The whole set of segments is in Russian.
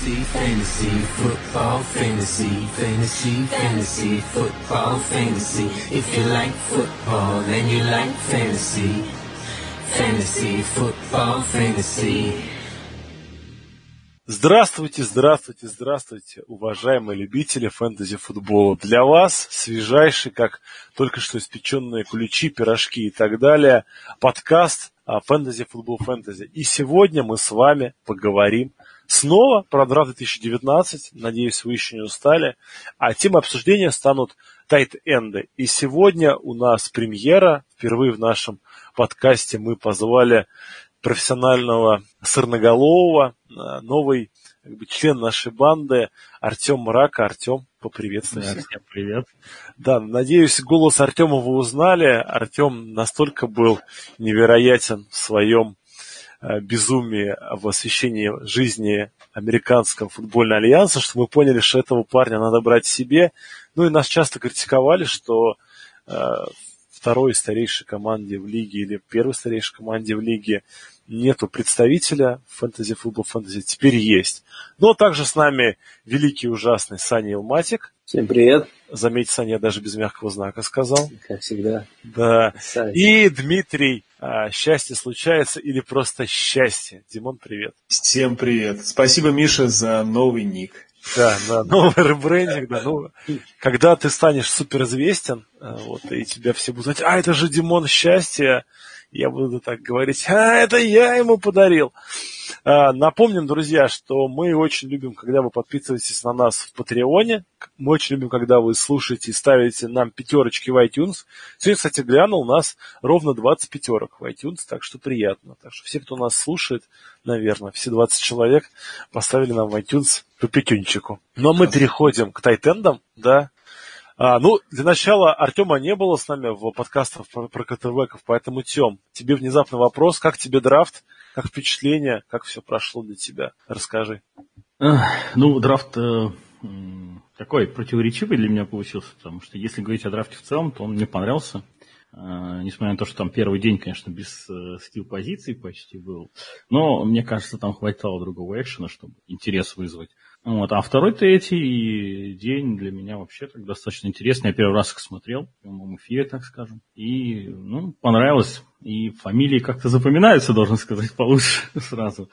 Fantasy, fantasy, football, fantasy, fantasy, fantasy, football, fantasy. If you like football and you like fantasy, fantasy, football, fantasy. Здравствуйте, здравствуйте, здравствуйте, уважаемые любители фэнтези-футбола. Для вас свежайший, как только что испеченные куличи, пирожки и так далее, подкаст фэнтези-футбол фэнтези. И сегодня мы с вами поговорим снова про драфт 2019. Надеюсь, вы еще не устали. А темы обсуждения станут тайт-энды. И сегодня у нас премьера. Впервые в нашем подкасте мы позвали профессионального сырноголового, э, новый как бы, член нашей банды Артем Мрака. Артем, поприветствуй. Всем привет. Да, надеюсь, голос Артема вы узнали. Артем настолько был невероятен в своем безумии в освещении жизни американского футбольного альянса, что мы поняли, что этого парня надо брать себе. Ну и нас часто критиковали, что э, второй старейшей команде в лиге или первой старейшей команде в лиге нету представителя фэнтези футбол фэнтези, теперь есть. Но также с нами великий ужасный Саня Илматик. Всем привет. Заметьте, Саня, я даже без мягкого знака сказал. Как всегда. Да. И Дмитрий, а, счастье случается или просто счастье. Димон, привет. Всем привет. Спасибо, Миша, за новый ник. Да, да, новый ребрендинг, да. Ну, когда ты станешь суперизвестен, а, вот, и тебя все будут знать, а, это же Димон Счастье, я буду так говорить, а, это я ему подарил. А, напомним, друзья, что мы очень любим, когда вы подписываетесь на нас в Патреоне. Мы очень любим, когда вы слушаете и ставите нам пятерочки в iTunes. Сегодня, кстати, глянул, у нас ровно 20 пятерок в iTunes, так что приятно. Так что все, кто нас слушает, наверное, все 20 человек поставили нам в iTunes по пятюнчику. Но мы переходим к тайтендам, да, а, ну, для начала Артема не было с нами в подкастах про, про КТВков, поэтому, Тем, тебе внезапный вопрос. Как тебе драфт? Как впечатление? Как все прошло для тебя? Расскажи. Ну, драфт э, такой противоречивый для меня получился, потому что если говорить о драфте в целом, то он мне понравился. Uh, несмотря на то, что там первый день, конечно, без uh, стил-позиций почти был. Но мне кажется, там хватало другого экшена, чтобы интерес вызвать. Вот. А второй, третий день для меня вообще так достаточно интересный. Я первый раз их смотрел в прямом эфире, так скажем. И ну, понравилось. И фамилии как-то запоминаются, должен сказать, получше сразу.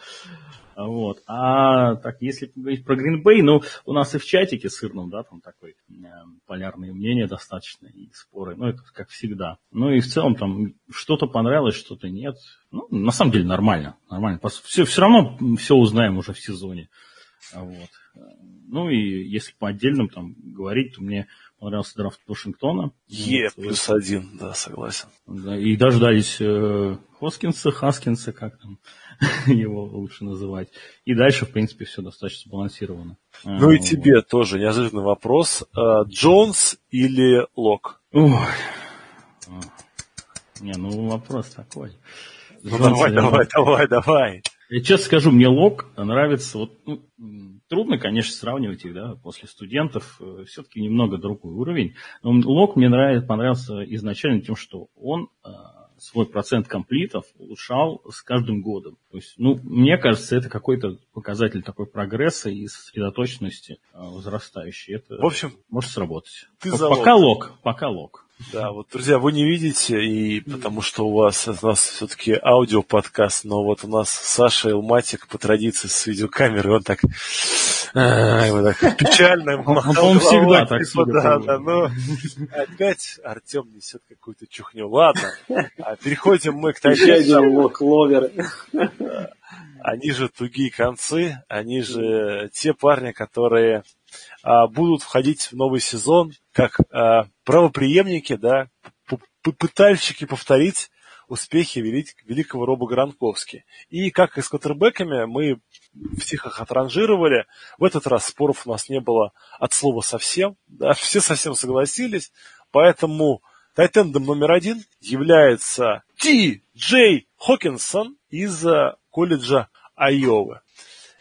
Вот. А так, если говорить про Гринбей, ну, у нас и в чатике сырном, да, там такой э, полярные мнения достаточно и споры, ну, это как всегда. Ну, и в целом там что-то понравилось, что-то нет. Ну, на самом деле нормально, нормально. Все, все равно все узнаем уже в сезоне. Вот. Ну и если по отдельным там говорить, то мне понравился драфт Вашингтона. Е, вот, плюс один, да, согласен. Да, и дождались э, Хоскинса, Хаскинса, как там его лучше называть. И дальше, в принципе, все достаточно сбалансировано. Ну и тебе тоже неожиданный вопрос. Э, Джонс или Лок? Ой. Не, ну вопрос такой. Ну, давай, давай, давай, давай. Я честно скажу, мне лог нравится. Вот, ну, трудно, конечно, сравнивать их, да, после студентов. Э, Все-таки немного другой уровень. Но лог мне нравится, понравился изначально тем, что он э, свой процент комплитов улучшал с каждым годом. То есть, ну, мне кажется, это какой-то показатель такой прогресса и сосредоточенности э, возрастающей. Это в общем, может сработать. Ты пока лог, пока лог. Да, вот, друзья, вы не видите, и потому что у вас, у нас все-таки аудиоподкаст, но вот у нас Саша Илматик по традиции с видеокамерой, он так, а, вот так печально махал Он всегда так, типа, да, да, но опять Артем несет какую-то чухню. Ладно, а переходим мы к Кловер. Они же тугие концы, они же те парни, которые будут входить в новый сезон как а, правоприемники, да, пытальщики повторить успехи велик, великого Роба Гранковски. И как и с квотербеками, мы всех их отранжировали. В этот раз споров у нас не было от слова совсем. Да, все совсем согласились. Поэтому тайтендом номер один является Ти Джей Хокинсон из колледжа Айовы.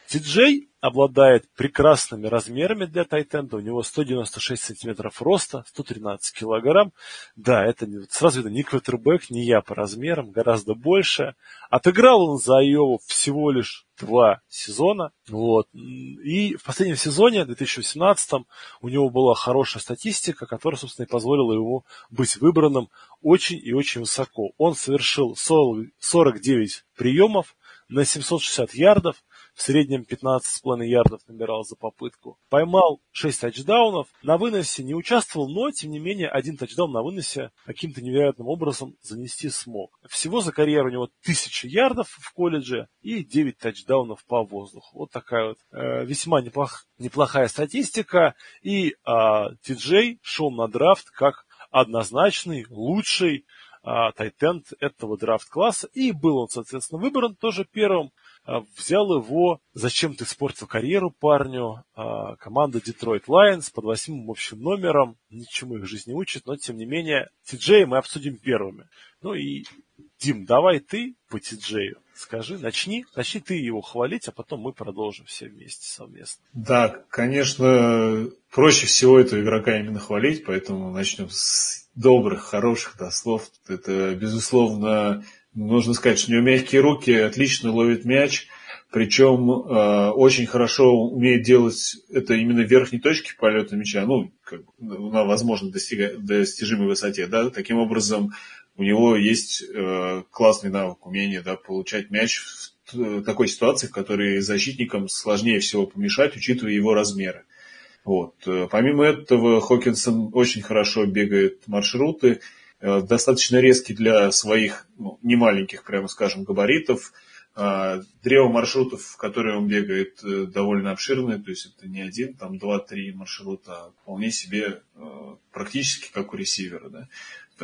Ти Джей обладает прекрасными размерами для тайтенда. У него 196 сантиметров роста, 113 килограмм. Да, это сразу видно, не квотербек, не я по размерам, гораздо больше. Отыграл он за Айову всего лишь два сезона. Вот. И в последнем сезоне, 2018, у него была хорошая статистика, которая, собственно, и позволила ему быть выбранным очень и очень высоко. Он совершил 49 приемов на 760 ярдов, в среднем 15,5 ярдов набирал за попытку. Поймал 6 тачдаунов, на выносе не участвовал, но, тем не менее, один тачдаун на выносе каким-то невероятным образом занести смог. Всего за карьеру у него 1000 ярдов в колледже и 9 тачдаунов по воздуху. Вот такая вот э, весьма неплох, неплохая статистика. И э, шел на драфт как однозначный, лучший а, тайтенд этого драфт-класса. И был он, соответственно, выбран тоже первым. А, взял его, зачем ты испортил карьеру парню, а, команда Detroit Lions под восьмым общим номером, ничему их жизнь не учит, но тем не менее, Ти-Джей мы обсудим первыми. Ну и, Дим, давай ты по Ти-Джею скажи, начни, начни ты его хвалить, а потом мы продолжим все вместе совместно. Да, конечно, проще всего этого игрока именно хвалить, поэтому начнем с добрых, хороших да, слов. Это, безусловно, Нужно сказать, что у него мягкие руки, отлично ловит мяч, причем э, очень хорошо умеет делать это именно в верхней точке полета мяча, ну, как, на возможно достига, достижимой высоте. Да? Таким образом, у него есть э, классный навык, умение да, получать мяч в такой ситуации, в которой защитникам сложнее всего помешать, учитывая его размеры. Вот. Э, помимо этого, Хокинсон очень хорошо бегает маршруты, Э, достаточно резкий для своих ну, немаленьких, прямо скажем, габаритов. А, древо маршрутов, которые он бегает, э, довольно обширное, то есть это не один, там два-три маршрута, а вполне себе э, практически как у ресивера, да,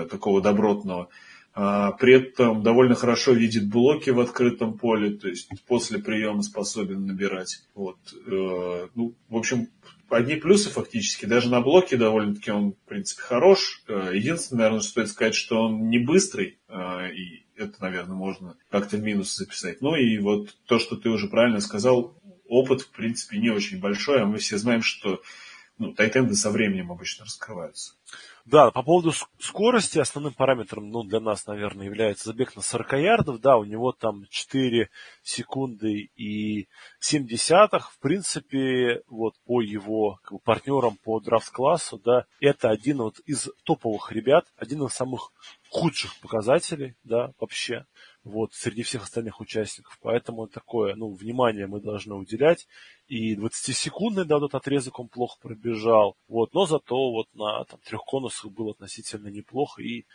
такого добротного. А, при этом довольно хорошо видит блоки в открытом поле, то есть после приема способен набирать. Вот. Ну, в общем, одни плюсы фактически. Даже на блоке довольно-таки он, в принципе, хорош. Э, единственное, наверное, стоит сказать, что он не быстрый, э, и это, наверное, можно как-то в минус записать. Ну и вот то, что ты уже правильно сказал, опыт, в принципе, не очень большой, а мы все знаем, что ну, тайтенды со временем обычно раскрываются. Да, по поводу скорости, основным параметром, ну, для нас, наверное, является забег на 40 ярдов, да, у него там 4 секунды и 7 десятых, в принципе, вот по его как бы, партнерам по драфт-классу, да, это один вот из топовых ребят, один из самых худших показателей, да, вообще вот, среди всех остальных участников. Поэтому такое, ну, внимание мы должны уделять. И 20-секундный, да, этот отрезок он плохо пробежал. Вот, но зато вот на там, трех конусах был относительно неплохо. И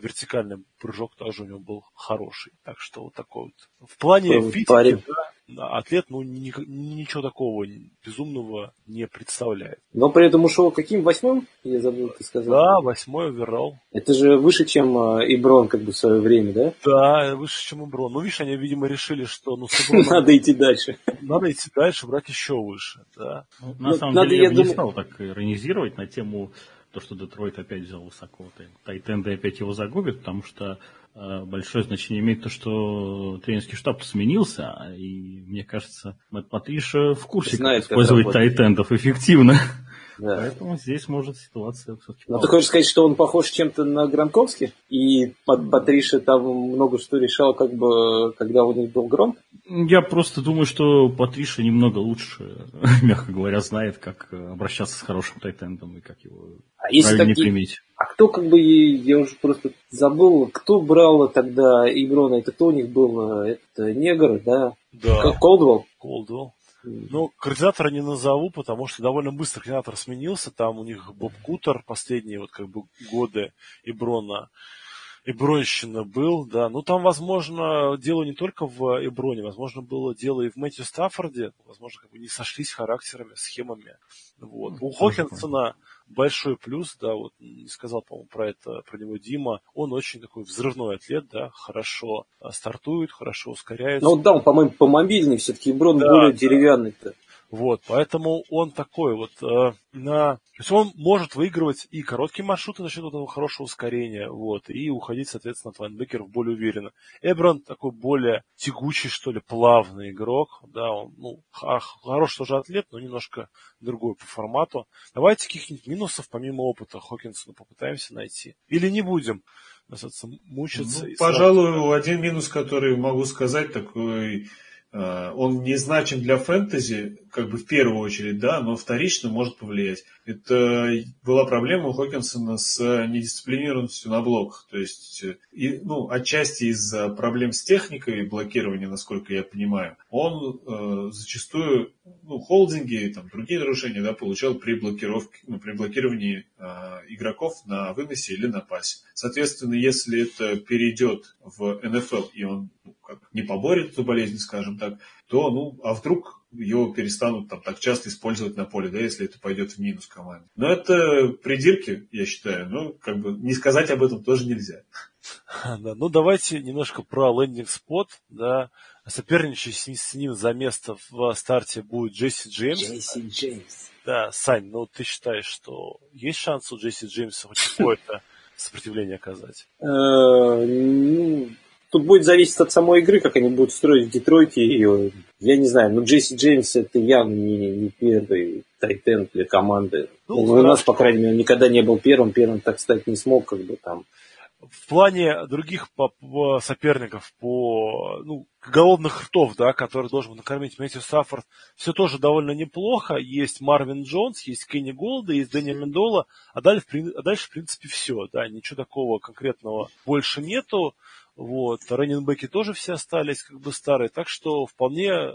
вертикальный прыжок тоже у него был хороший. Так что вот такой вот. В плане физики, да, атлет, ну, ни, ничего такого безумного не представляет. Но при этом ушел каким? Восьмым? Я забыл, ты сказал. Да, восьмой оверал. Это же выше, чем э, Иброн, как бы, в свое время, да? Да, выше, чем Иброн. Ну, видишь, они, видимо, решили, что, ну, Надо идти дальше. Надо идти дальше, брать еще выше, да. Ну, на ну, самом деле, я бы не стал так иронизировать на тему то, что Детройт опять взял высоко. Тайтенды опять его загубят, потому что э, большое значение имеет то, что тренерский штаб сменился, и мне кажется, Мэтт Патриша в курсе, Знает, как использовать как тайтендов эффективно. Да. Поэтому здесь может ситуация все-таки... Ну, ты хочешь сказать, что он похож чем-то на Гранковски? И под Патриша там много что решал, как бы, когда у них был Гронк? Я просто думаю, что Патриша немного лучше, мягко говоря, знает, как обращаться с хорошим тайтендом и как его а правильно такие... приметь. А кто как бы, я уже просто забыл, кто брал тогда Иброна, это кто у них был? Это негр, да? Да. Колдвелл? Колдвелл. Ну, координатора не назову, потому что довольно быстро координатор сменился. Там у них Боб Кутер последние вот как бы годы Иброна. Ибронщина был, да. Ну, там, возможно, дело не только в Иброне, возможно, было дело и в Мэтью Стаффорде. Возможно, как бы не сошлись характерами, схемами. Вот. У Хокинсона большой плюс, да, вот не сказал, по-моему, про это, про него Дима, он очень такой взрывной атлет, да, хорошо а, стартует, хорошо ускоряется. Ну да, он, по-моему, по мобильный все-таки, Брон да, более да. деревянный-то. Вот, поэтому он такой вот э, на... То есть он может выигрывать и короткие маршруты за счет этого хорошего ускорения, вот, и уходить, соответственно, от лайнбекеров более уверенно. Эброн такой более тягучий, что ли, плавный игрок, да, он, ну, хороший тоже атлет, но немножко другой по формату. Давайте каких-нибудь минусов помимо опыта Хокинсона попытаемся найти. Или не будем мучиться. Ну, пожалуй, сразу... один минус, который могу сказать, такой Э, он не значим для фэнтези, как бы в первую очередь, да, но вторично может повлиять. Это была проблема у Хокинсона с недисциплинированностью на блоках. То есть, и, ну, отчасти из-за проблем с техникой блокирования, насколько я понимаю, он э, зачастую, ну, холдинги и там, другие нарушения, да, получал при блокировке, ну, при блокировании э, игроков на выносе или на пасе. Соответственно, если это перейдет в НФЛ, и он ну, как, не поборет эту болезнь, скажем так, то, ну, а вдруг его перестанут там так часто использовать на поле, да, если это пойдет в минус команде. Но это придирки, я считаю, ну, как бы не сказать об этом тоже нельзя. Да, ну давайте немножко про лендинг спот, да, соперничающий с ним за место в старте будет Джесси Джеймс. Джесси Джеймс. Да, Сань, ну ты считаешь, что есть шанс у Джесси Джеймса хоть какое-то сопротивление оказать? Э, ну, Тут будет зависеть от самой игры, как они будут строить в Детройте. И, я не знаю, но Джесси Джеймс это явно не, не первый тайтенд для команды. Ну, у нас, по крайней мере, никогда не был первым. Первым так стать не смог, как бы там. В плане других соперников по ну, голодных ртов, да, которые должен накормить Мэтью Саффорд, все тоже довольно неплохо. Есть Марвин Джонс, есть Кенни Голда, есть Дэнни Мендола, а дальше, а дальше, в принципе, все. Да, ничего такого конкретного больше нету. Вот. Раненбеки тоже все остались как бы старые. Так что вполне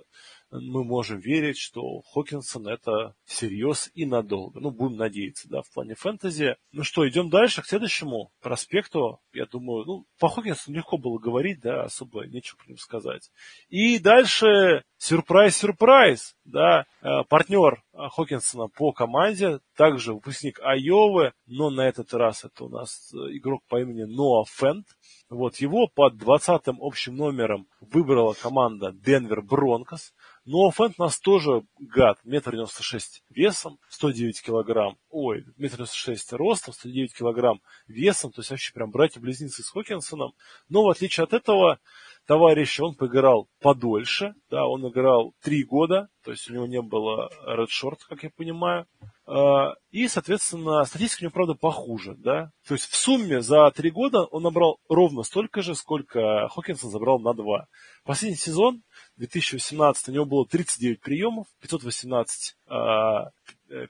мы можем верить, что Хокинсон это всерьез и надолго. Ну, будем надеяться, да, в плане фэнтези. Ну что, идем дальше к следующему проспекту. Я думаю, ну, по Хокинсону легко было говорить, да, особо нечего про него сказать. И дальше сюрприз-сюрприз, да, э, партнер Хокинсона по команде, также выпускник Айовы, но на этот раз это у нас э, игрок по имени Ноа Фент. Вот его под 20 общим номером выбрала команда Денвер Бронкос. Но Фэнт у нас тоже гад. Метр девяносто шесть весом, 109 килограмм. Ой, метр девяносто шесть ростом, 109 килограмм весом. То есть вообще прям братья-близнецы с Хокинсоном. Но в отличие от этого, товарищ, он поиграл подольше, да, он играл три года, то есть у него не было редшорт, как я понимаю. А, и, соответственно, статистика у него, правда, похуже, да. То есть в сумме за три года он набрал ровно столько же, сколько Хокинсон забрал на два. Последний сезон, 2018, у него было 39 приемов, 518 а, э,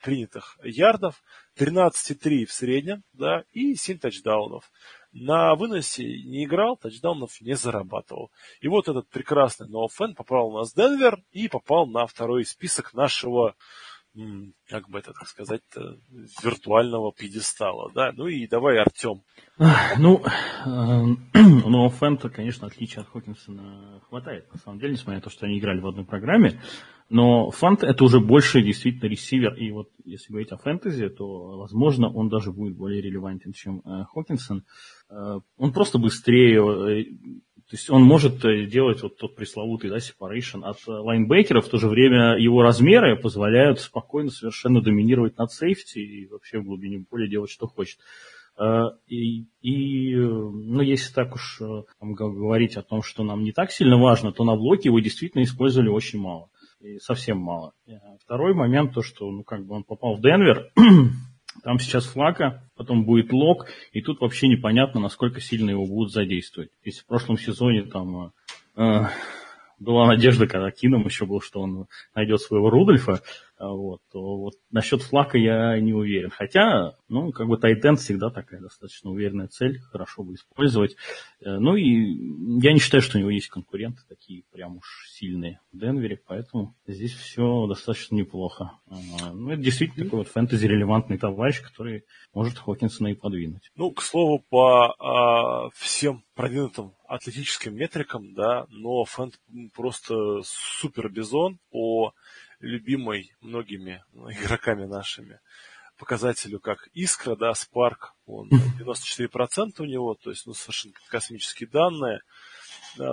принятых ярдов, 13,3 в среднем, да, и 7 тачдаунов на выносе не играл, тачдаунов не зарабатывал. И вот этот прекрасный Ноуфен попал у нас в Денвер и попал на второй список нашего как бы это так сказать, виртуального пьедестала, да. Ну и давай, Артем. Ну, у Ноуфента, конечно, отличия от Хокинсона хватает, на самом деле, несмотря на то, что они играли в одной программе. Но Фант это уже больше действительно ресивер. И вот если говорить о фэнтези, то, возможно, он даже будет более релевантен, чем э, Хокинсон. Э, он просто быстрее, э, то есть он может делать вот тот пресловутый да, separation от лайнбекера, в то же время его размеры позволяют спокойно совершенно доминировать над сейфти и вообще в глубине поля делать, что хочет. И, и ну, если так уж там, говорить о том, что нам не так сильно важно, то на блоке его действительно использовали очень мало и совсем мало. Э, второй момент, то, что ну, как бы он попал в Денвер, там сейчас флака, потом будет лог, и тут вообще непонятно, насколько сильно его будут задействовать. Если в прошлом сезоне там э, была надежда, когда Кином еще был, что он найдет своего Рудольфа, а, вот, то вот насчет флака я не уверен. Хотя, ну, как бы Тайтен всегда такая достаточно уверенная цель, хорошо бы использовать. Э, ну и я не считаю, что у него есть конкуренты такие прям уж сильные в Денвере, поэтому здесь все достаточно неплохо. А, ну, это действительно такой вот фэнтези-релевантный товарищ, который может Хокинсона и подвинуть. Ну, к слову, по а, всем продвинутым атлетическим метрикам, да, но фэнт просто супер бизон по любимой многими игроками нашими показателю, как Искра, да, Спарк, он 94% у него, то есть, ну, совершенно космические данные.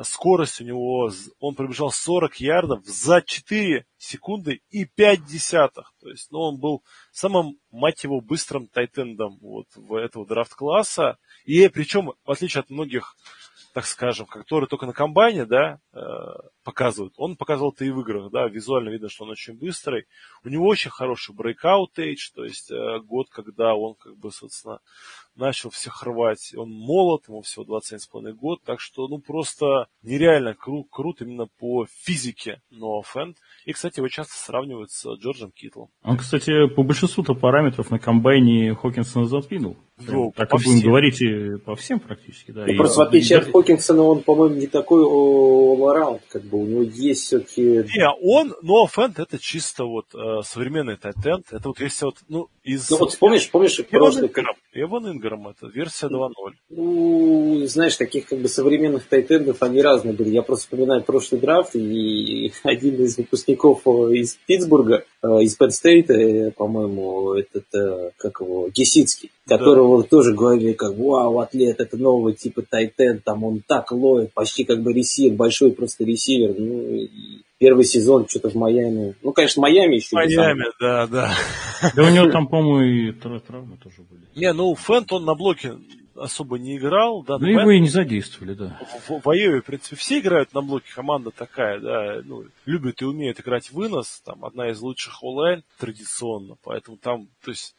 скорость у него, он пробежал 40 ярдов за 4 секунды и 5 десятых. То есть, ну, он был самым, мать его, быстрым тайтендом вот в этого драфт-класса. И причем, в отличие от многих так скажем, которые только на комбайне, да, э, показывают. Он показывал это и в играх, да, визуально видно, что он очень быстрый. У него очень хороший breakout age, то есть э, год, когда он, как бы, собственно, начал всех рвать. Он молод, ему всего 27,5 год, так что, ну, просто нереально кру- крут именно по физике Ноа Фенд. И, кстати, его часто сравнивают с Джорджем Китлом. Он, кстати, по большинству-то параметров на комбайне Хокинсона задвинул. Ну, так и будем всем. говорить и по всем практически, да. И, и просто в отличие от Хокинсона, он, по-моему, не такой all как бы у него есть все-таки... Не, он, но Фэнд это чисто вот э, современный тайтенд, это вот если вот, ну, из... Ну вот помнишь, помнишь прошлый... Инграм, Эван Инграм, это версия 2.0. Ну, знаешь, таких как бы современных тайтендов, они разные были. Я просто вспоминаю прошлый драфт, и один из выпускников э, из Питтсбурга, э, из Penn State, по-моему, этот, как его, Гесицкий, которого да. тоже говорили, как, вау, атлет, это новый типа тайтен, там он так ловит, почти как бы ресивер, большой просто ресивер. Ну, первый сезон что-то в Майами. Ну, конечно, Майами еще. Майами, да, да. Да у него там, по-моему, и травмы тоже были. Не, ну, Фэнт он на блоке особо не играл. Да, ну, его и не задействовали, да. В, в Айове, в принципе, все играют на блоке, команда такая, да, ну, любит и умеет играть вынос, там, одна из лучших онлайн традиционно, поэтому там, то есть,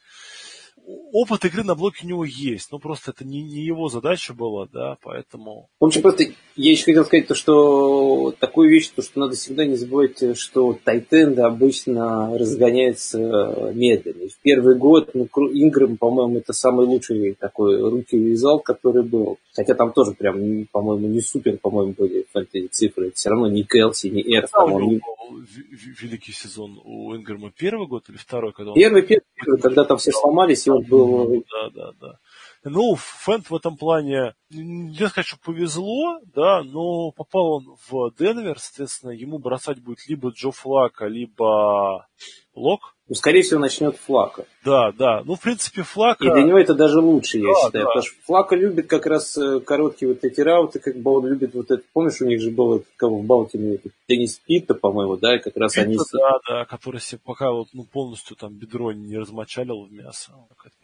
опыт игры на блоке у него есть, но просто это не, не его задача была, да, поэтому... В общем, просто я еще хотел сказать то, что такую вещь, то, что надо всегда не забывать, что тайтенды обычно разгоняются медленно. В первый год, ну, Ингрэм, по-моему, это самый лучший такой руки резалт, который был. Хотя там тоже прям, по-моему, не супер, по-моему, были фэнтези цифры. Это все равно не Келси, не Эрф. А, у него великий сезон у Ингрэма первый год или второй? Когда он... Первый, первый, когда там все сломались, и он был... Да, да, да. Ну, Фэнт в этом плане, не сказать, что повезло, да, но попал он в Денвер, соответственно, ему бросать будет либо Джо Флака, либо Лок. Ну, скорее всего, начнет Флака. Да, да. Ну, в принципе, Флака... И для него это даже лучше, я да, считаю. Да. Потому что Флака любит как раз э, короткие вот эти рауты, как бы он любит вот это... Помнишь, у них же был как в Балтиме Денис Питта, по-моему, да, и как раз Питта, они... Да, да, который себе пока вот ну, полностью там бедро не размочалил в мясо.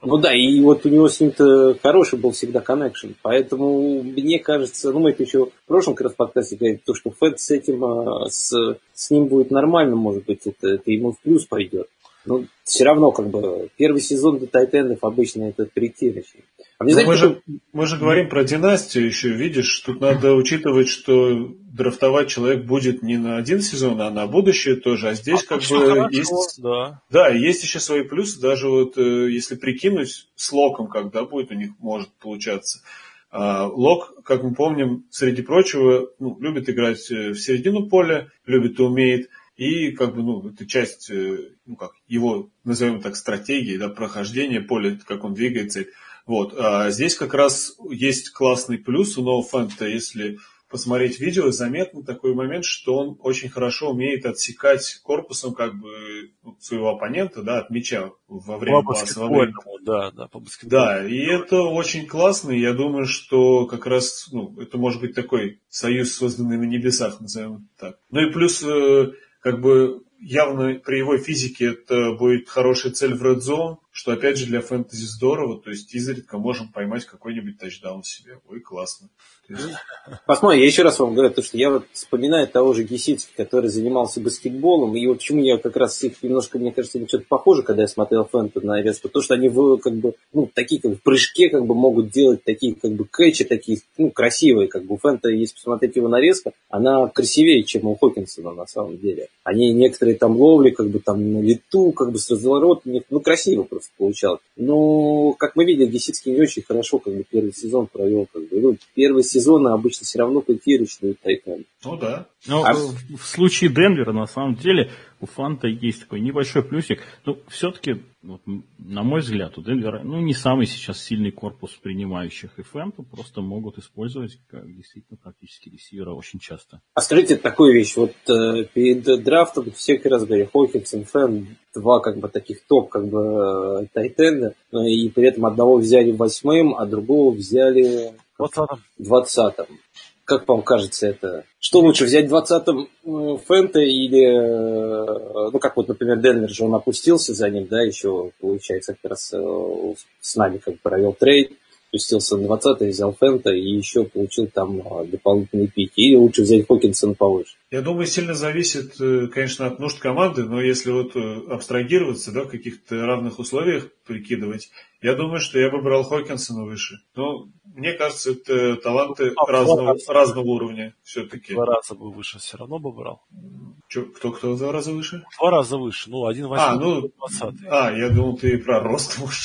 Ну да, и вот у него с ним-то хороший был всегда коннекшн. Поэтому мне кажется, ну мы это еще в прошлом как раз подкасте говорили, то, что Фэд с этим, а, с, с ним будет нормально, может быть, это, это ему в плюс пойдет. Ну, все равно, как бы, первый сезон для тайтендов обычно это притирочный. А мне, знаете, мы, же, мы же говорим про династию еще, видишь, тут надо учитывать, что драфтовать человек будет не на один сезон, а на будущее тоже. А здесь а как бы хорошо, есть... Да. да, есть еще свои плюсы, даже вот э, если прикинуть с Локом, когда будет у них может получаться. А, Лок, как мы помним, среди прочего, ну, любит играть э, в середину поля, любит и умеет – и как бы, ну, это часть, э, ну, как его, назовем так, стратегии, да, прохождения поля, как он двигается. Вот. А здесь как раз есть классный плюс у NoFant, если посмотреть видео, заметно такой момент, что он очень хорошо умеет отсекать корпусом как бы ну, своего оппонента, да, от мяча во время по паса. Во время... Да, да, по Да, и это очень классно, и я думаю, что как раз, ну, это может быть такой союз, созданный на небесах, назовем так. Ну и плюс э, как бы явно при его физике это будет хорошая цель в Red Zone, что опять же для фэнтези здорово, то есть изредка можем поймать какой-нибудь тачдаун себе. Ой, классно. Посмотрим, я еще раз вам говорю, то, что я вот вспоминаю того же Гесицки, который занимался баскетболом, и вот почему я как раз их немножко, мне кажется, что-то похоже, когда я смотрел Фэнту на резко, то, что они как бы, ну, такие как в прыжке как бы могут делать такие как бы кэчи, такие, ну, красивые, как бы у Фэнта, если посмотреть его нарезка, она красивее, чем у Хокинсона на самом деле. Они некоторые там ловли, как бы там на лету, как бы с разворота, ну, красиво просто получалось. Но, как мы видели, Гесицкий не очень хорошо как бы первый сезон провел, как бы, ну, первый сезона обычно все равно котирующие Тайтан. Ну да. Но а... в, в случае Денвера, на самом деле, у Фанта есть такой небольшой плюсик. Ну, все-таки, вот, на мой взгляд, у Денвера, ну, не самый сейчас сильный корпус принимающих, и Фэнту просто могут использовать как действительно практически ресивера очень часто. А скажите такую вещь, вот э, перед драфтом все как раз говорили, Хокинс и Фэнт, два как бы таких топ как бы э, tight end а, и при этом одного взяли восьмым, а другого взяли Двадцатом. Двадцатом. Как вам кажется это? Что лучше, взять 20-м Фэнта или, э, ну, как вот, например, Денвер же он опустился за ним, да, еще, получается, как раз э, с нами как провел trade, спустился на 20 взял Фента и еще получил там а, дополнительные пики. Или лучше взять Хокинсон повыше. Я думаю, сильно зависит, э, конечно, от нужд команды, но если вот э, абстрагироваться, да, в каких-то равных условиях прикидывать, я думаю, что я бы брал Хокинсона выше. Но мне кажется, это таланты а, разного, разного уровня все-таки. Два раза бы выше все равно бы брал. Че, кто, кто в два раза выше? Два раза выше. Ну, один восьмой, а, ну, 20 А, я думал, ты про рост можешь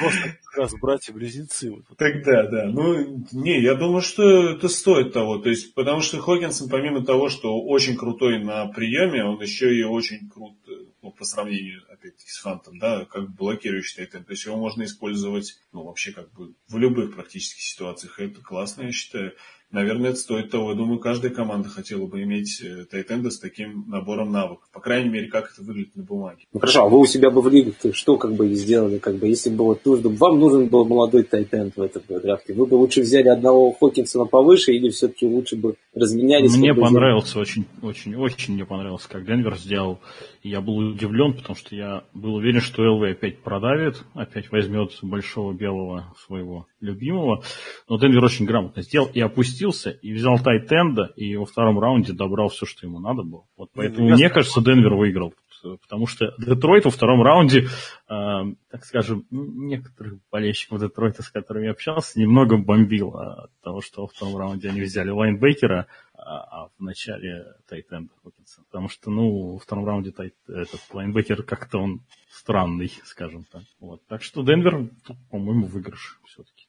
Рост как раз братья-близнецы. Тогда, да. Ну, не, я думаю, что это стоит того. То есть, потому что Хокинсон, помимо того, что очень крутой на приеме, он еще и очень крут ну, по сравнению, опять-таки, с Фантом, да, как блокирующий тайтен. То есть его можно использовать, ну, вообще, как бы, в любых практически ситуациях. И это классно, я считаю наверное, это стоит того. Я думаю, каждая команда хотела бы иметь э, тайтенда с таким набором навыков. По крайней мере, как это выглядит на бумаге. Ну хорошо, а вы у себя бы в лигах что как бы сделали? Как бы, если бы вот нужно, вам нужен был молодой тайтенд в этом драфте, вы бы лучше взяли одного Хокинсона повыше или все-таки лучше бы разменялись? Мне понравился очень, очень, очень мне понравился, как Денвер сделал. Я был удивлен, потому что я был уверен, что ЛВ опять продавит, опять возьмет большого белого своего любимого. Но Денвер очень грамотно сделал и опустился, и взял Тайтенда, и во втором раунде добрал все, что ему надо было. Вот поэтому, ну, мне кажется, Денвер выиграл. Потому что Детройт во втором раунде, э, так скажем, некоторых болельщиков Детройта, с которыми я общался, немного бомбил от того, что во втором раунде они взяли linebacker а, а, а в начале tight end а Хокинса. Потому что, ну, во втором раунде тайт, этот linebacker как-то он странный, скажем так. Вот. Так что Денвер, по-моему, выигрыш все-таки.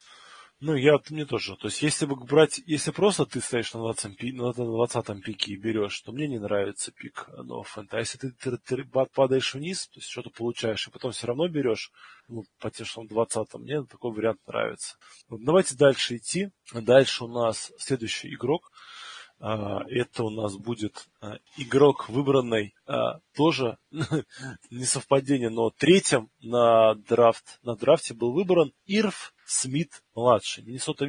Ну, я мне тоже. То есть, если бы брать, если просто ты стоишь на 20, на 20 pick е и берешь, то мне не нравится pick но А если ты, ты, ты падаешь вниз, то есть что-то получаешь, и потом все равно берешь, ну, по тем, что 20 мне такой вариант нравится. Вот, давайте дальше идти. Дальше у нас следующий игрок. А, это у нас будет а, игрок выбранный а, тоже не совпадение, но третьим на драфт на драфте был выбран Ирф Смит младший. Миннесота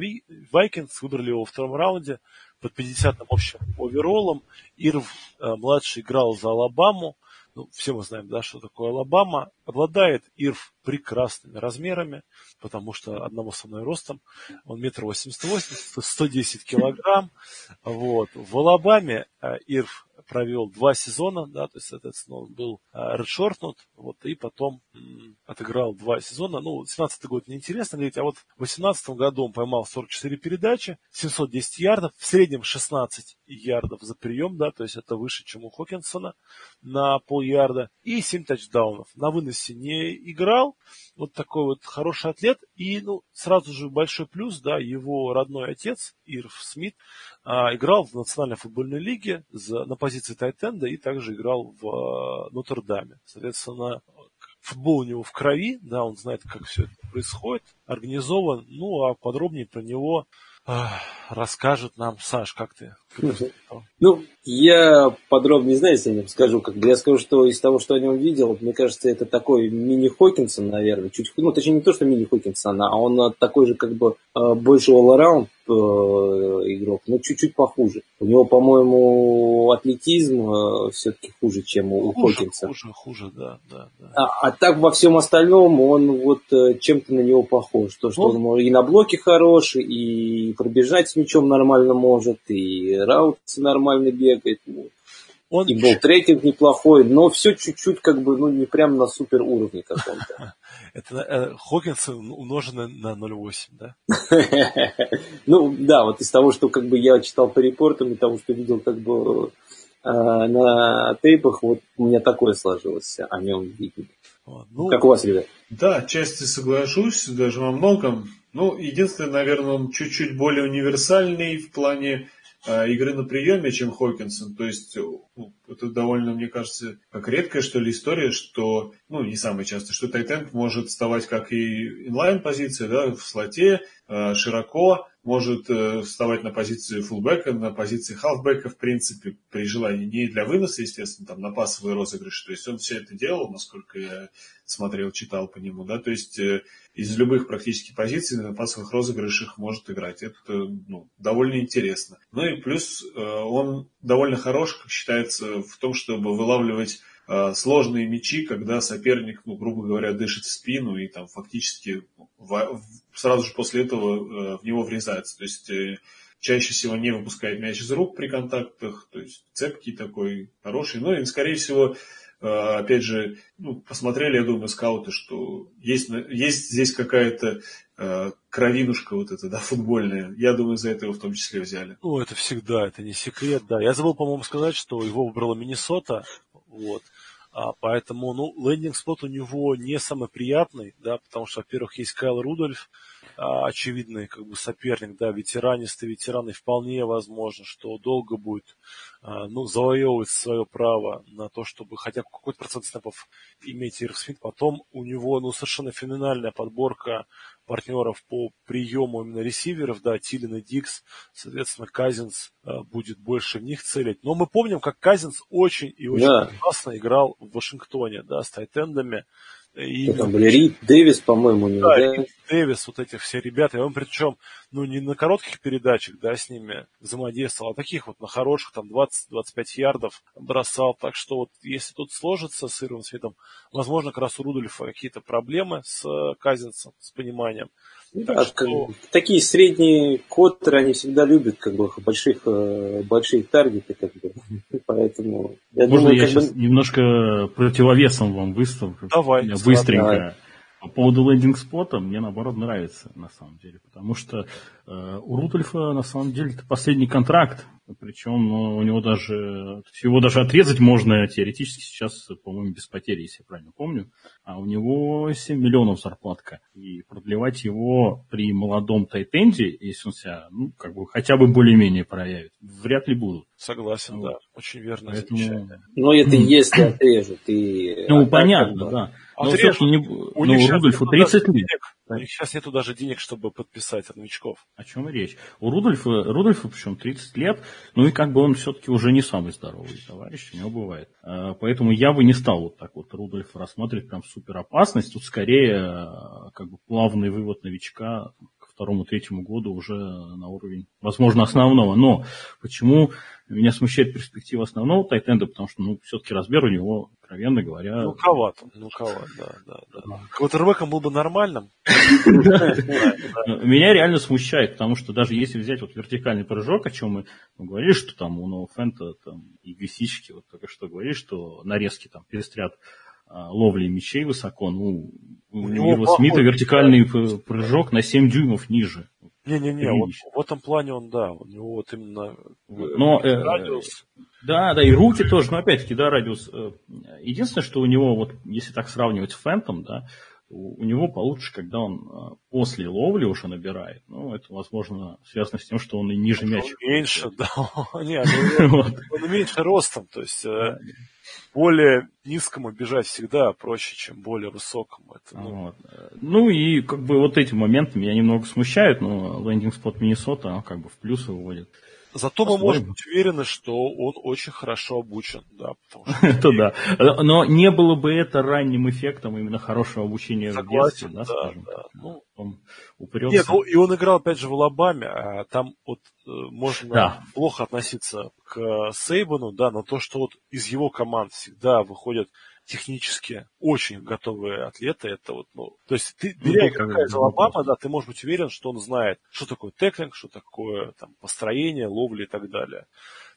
Вайкингс выбрали его во втором раунде под 50-м общим оверолом. Ирв младший играл за Алабаму. Ну, все мы знаем, да, что такое Алабама. Обладает Ирв прекрасными размерами, потому что одного со мной ростом. Он метр восемьдесят восемь, сто десять килограмм. Вот. В Алабаме э, Ирв провел два сезона, да, то есть, соответственно, он был э, редшортнут, вот, и потом отыграл два сезона. Ну, 17 год неинтересно говорить, а вот в 18 году он поймал 44 передачи, 710 ярдов, в среднем 16 ярдов за прием, да, то есть это выше, чем у Хокинсона на пол ярда, и 7 тачдаунов. На выносе не играл, вот такой вот хороший атлет, и, ну, сразу же большой плюс, да, его родной отец, Ирв Смит, а, играл в Национальной футбольной лиге за, на позиции Тайтенда и также играл в а, Нотр-Даме. Соответственно, футбол у него в крови, да, он знает, как все это происходит, организован, ну, а подробнее про него расскажет нам Саш, как ты? Ну, я подробнее не знаю, если я скажу. Как бы я скажу, что из того, что о нем видел, мне кажется, это такой мини-Хокинсон, наверное. Чуть, ну, точнее, не то, что мини-Хокинсон, а он такой же, как бы, а, больше all-around э, игрок, но чуть-чуть похуже. У него, по-моему, атлетизм э, все-таки хуже, чем у хуже, Хокинса. Хуже, хуже, да, да. да. А, а так во всем остальном он вот э, чем-то на него похож. То, что он, он и на блоке хороший, и пробежать с мячом нормально может, и раут нормально бегает. Ну, он... И был трекинг неплохой, но все чуть-чуть как бы, ну, не прям на супер уровне каком-то. Это э, Хокинс умноженное на 0,8, да? Ну, да, вот из того, что как бы я читал по репортам, и того, что видел как бы э, на тейпах, вот у меня такое сложилось о нем видно. Ну, как у вас, ребят? Да, части соглашусь, даже во многом. Ну, единственное, наверное, он чуть-чуть более универсальный в плане игры на приеме, чем Хокинсон. То есть ну, это довольно, мне кажется, как редкая, что ли, история, что, ну, не самое часто, что Тайтенд может вставать как и инлайн позиция, да, в слоте, э, широко, может э, вставать на позиции фулбека, на позиции халфбека, в принципе, при желании. Не для выноса, естественно, там, на пасовые розыгрыши. То есть он все это делал, насколько я смотрел, читал по нему, да, то есть э, из любых практически позиций на пасовых розыгрышах может играть. Это ну, довольно интересно. Ну и плюс э, он довольно хорош, как считается, в том, чтобы вылавливать сложные мячи, когда соперник, ну, грубо говоря, дышит в спину и там фактически сразу же после этого э, в него врезается. То есть э, чаще всего не выпускает мяч из рук при контактах, то есть цепкий такой, хороший. Ну и, скорее всего, опять же, ну, посмотрели, я думаю, скауты, что есть, есть здесь какая-то кровинушка вот эта, да, футбольная. Я думаю, за это его в том числе взяли. Ну, это всегда, это не секрет, да. Я забыл, по-моему, сказать, что его выбрала Миннесота, вот. А, поэтому, ну, лендинг-спот у него не самый приятный, да, потому что, во-первых, есть Кайл Рудольф, очевидный как бы соперник, да, ветеранистый ветеран, и вполне возможно, что долго будет, а, ну, завоевывать свое право на то, чтобы хотя бы какой-то процент снэпов иметь Ирв Смит. Потом у него, ну, совершенно феноменальная подборка партнеров по приему именно ресиверов, да, Тилин и Дикс, соответственно, Казинс э, будет больше в них целить. Но мы помним, как Казинс очень и очень да. классно играл в Вашингтоне, да, с тайтендами. И там были Рид Дэвис, по-моему, не да, да? Дэвис, вот этих все ребята. И он причем, ну, не на коротких передачах, да, с ними взаимодействовал, а таких вот на хороших, там, 20-25 ярдов бросал. Так что вот если тут сложится с Ирвин Смитом, возможно, как раз у Рудольфа какие-то проблемы с э, Казинцем, с пониманием. Так да, что... Такие средние коттеры, они всегда любят как бы больших, э, большие таргеты, как бы. Поэтому я Можно думаю, я сейчас бы... немножко противовесом вам выставлю? Давай. Быстренько. Давай. По поводу лендинг-спота мне наоборот нравится, на самом деле, потому что э, у Рудольфа на самом деле это последний контракт, причем ну, у него даже его даже отрезать можно теоретически сейчас, по-моему, без потери, если я правильно помню, а у него 7 миллионов зарплатка, и продлевать его при молодом Тайтенде, если он себя, ну, как бы хотя бы более-менее проявит, вряд ли будут. Согласен, вот. да, очень верно. Поэтому... Но это если отрежут. И... Ну, понятно, да. Но все-таки не... у ну, Рудольфу 30 лет. У них сейчас нету даже денег, чтобы подписать от новичков. О чем речь? У Рудольфа, Рудольфа причем 30 лет, ну и как бы он все-таки уже не самый здоровый товарищ, у него бывает. А, поэтому я бы не стал вот так вот Рудольфа рассматривать прям супер опасность. Тут скорее а, как бы плавный вывод новичка к второму-третьему году уже на уровень, возможно, основного. Но почему меня смущает перспектива основного тайтенда, потому что, ну, все-таки размер у него откровенно говоря... Мелковат он, мелковат, да, да, да. Квотербеком был бы нормальным. Меня реально смущает, потому что даже если взять вот вертикальный прыжок, о чем мы говорили, что там у Ноуфента там и Гвисички, вот только что говорили, что нарезки там перестрят а, ловли мячей высоко, ну, у Нирва Смита вертикальный прыжок на 7 дюймов ниже. Не-не-не, вот в этом плане он, да, у него вот именно но, э, радиус. Да, да, и руки тоже, но опять-таки, да, радиус. Э, единственное, что у него, вот если так сравнивать с Фэнтом, да, у него получше, когда он э, после ловли уже набирает. Ну, это, возможно, связано с тем, что он и ниже мяча. Меньше, да. Нет, ну, он меньше ростом, то есть более низкому бежать всегда проще, чем более высокому. Это, ну... Вот. ну и как бы вот эти моменты меня немного смущают, но лендинг-спот Миннесота как бы в плюс выводит. Зато мы можем быть уверены, что он очень хорошо обучен, да, потому что... Это да. Но не было бы это ранним эффектом именно хорошего обучения в детстве, да, скажем так. Ну, он упрется. Нет, ну, и он играл, опять же, в Алабаме, а там вот э, можно плохо относиться к Сейбану, да, но то, что вот из его команд всегда выходят технически очень готовые атлеты. Это вот, ну, то есть ты, ну, беря игрока из Алабама, да, ты можешь быть уверен, что он знает, что такое теклинг, что такое там построение, ловли и так далее.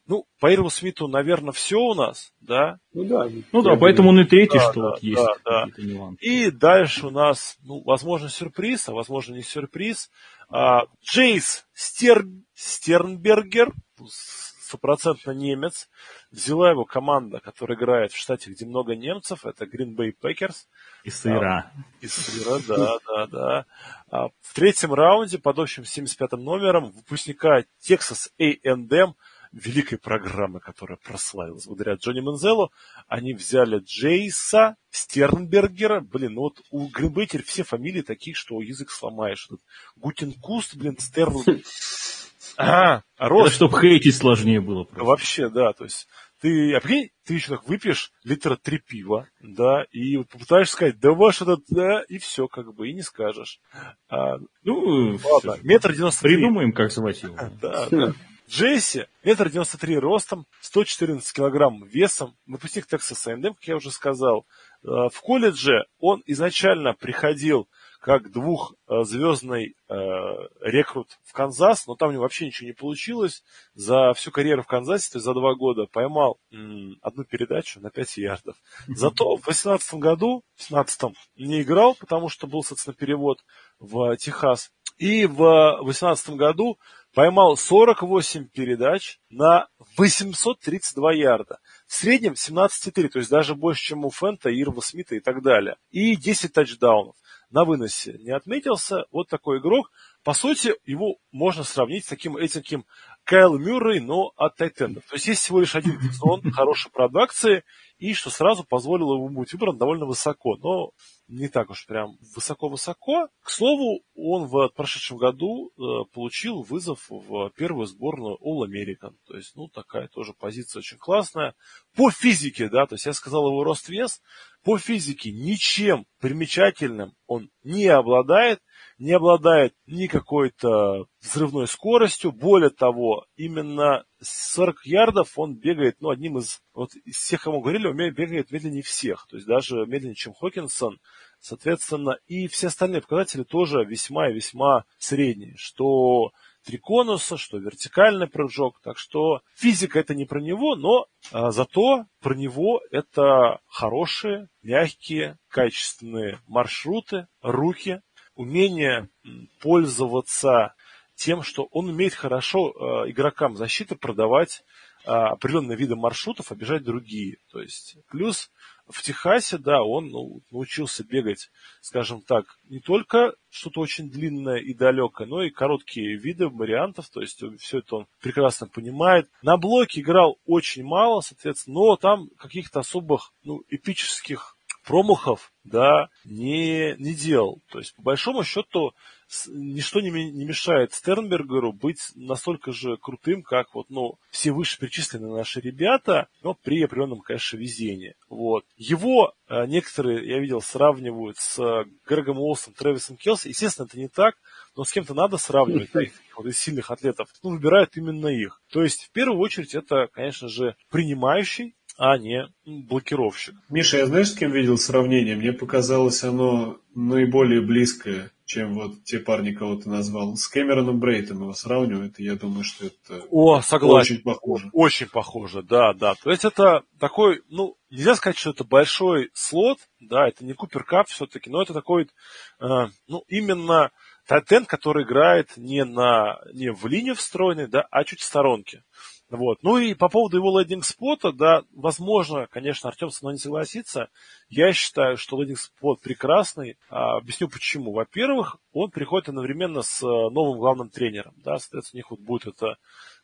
Ну, по Ирву Смиту, наверное, все у нас, да? Ну да. Ну да, поэтому он и третий, да, что да, вот есть да, да. И дальше у нас, ну, возможно, сюрприз, а возможно, не сюрприз. А, Джейс Стер... Стернбергер, стопроцентно немец. Взяла его команда, которая играет в штате, где много немцев. Это Green Bay Packers. И сыра. А, из сыра, да, да, да. А, в третьем раунде под общим 75-м номером выпускника Texas A&M великой программы, которая прославилась благодаря Джонни Мензелу. Они взяли Джейса, Стернбергера. Блин, ну вот у Гринбей все фамилии такие, что язык сломаешь. Гутекунст, блин, Стерн... Ага, Рос. Это чтобы хейтить сложнее было. Просто. Вообще, да, то есть ты, а прикинь, ты еще так выпьешь литра три пива, да, и вот попытаешься сказать, да ваш этот, да, и все, как бы, и не скажешь. А, ну, ладно, метр девяносто три. Придумаем, как звать его. Да, да. Джесси, метр девяносто три ростом, 114 килограмм весом, выпускник Texas A&M, как я уже сказал. А, в колледже он изначально приходил как двухзвездный э, рекрут в Канзас, но там у него вообще ничего не получилось. За всю карьеру в Канзасе, то есть за два года, поймал м, одну передачу на 5 ярдов. Зато в 2018 году, в 2017 не играл, потому что был, соответственно, перевод в Техас. И в 2018 году поймал 48 передач на 832 ярда. В среднем 17,3, то есть даже больше, чем у Фента, Ирва Смита и так далее. И 10 тачдаунов на выносе не отметился. Вот такой игрок. По сути, его можно сравнить с таким этим Кайл Мюррей, но от Тайтендов. То есть есть всего лишь один сезон хорошей продакции, и что сразу позволило ему быть выбран довольно высоко. Но не так уж прям высоко-высоко. К слову, он в прошедшем году э, получил вызов в первую сборную All American. То есть, ну, такая тоже позиция очень классная. По физике, да, то есть я сказал его рост-вес, по физике ничем примечательным он не обладает, не обладает ни какой-то взрывной скоростью. Более того, именно 40 ярдов он бегает, ну, одним из, вот из всех, кому говорили, он бегает медленнее всех. То есть даже медленнее, чем Хокинсон. Соответственно, и все остальные показатели тоже весьма и весьма средние, что три конуса, что вертикальный прыжок. Так что физика это не про него, но а, зато про него это хорошие, мягкие, качественные маршруты, руки, умение пользоваться тем, что он умеет хорошо э, игрокам защиты продавать э, определенные виды маршрутов, обижать другие. То есть плюс в Техасе, да, он ну, научился бегать, скажем так, не только что-то очень длинное и далекое, но и короткие виды вариантов, то есть все это он прекрасно понимает. На блоке играл очень мало, соответственно, но там каких-то особых, ну, эпических промахов, да, не, не делал. То есть, по большому счету, ничто не, не мешает Стернбергеру быть настолько же крутым, как вот, ну, все вышеперечисленные наши ребята, но при определенном, конечно, везении. Вот. Его э, некоторые, я видел, сравнивают с э, Грегом Уолсом, Трэвисом Келси. Естественно, это не так, но с кем-то надо сравнивать, да, вот из сильных атлетов. Ну, выбирают именно их. То есть, в первую очередь, это, конечно же, принимающий, а не блокировщик. Миша, я знаешь, с кем видел сравнение? Мне показалось оно наиболее близкое, чем вот те парни, кого ты назвал. С Кэмероном Брейтом его сравнивают, и я думаю, что это О, согласен. очень похоже. Очень похоже, да, да. То есть это такой, ну, нельзя сказать, что это большой слот, да, это не Купер Кап все-таки, но это такой, э, ну, именно Тайтенд, который играет не, на, не в линии встроенной, да, а чуть в сторонке. Вот. Ну и по поводу его лендинг-спота, да, возможно, конечно, Артем со мной не согласится. Я считаю, что лендинг-спот прекрасный. А, объясню почему. Во-первых, он приходит одновременно с э, новым главным тренером. Да, соответственно, у них вот будет эта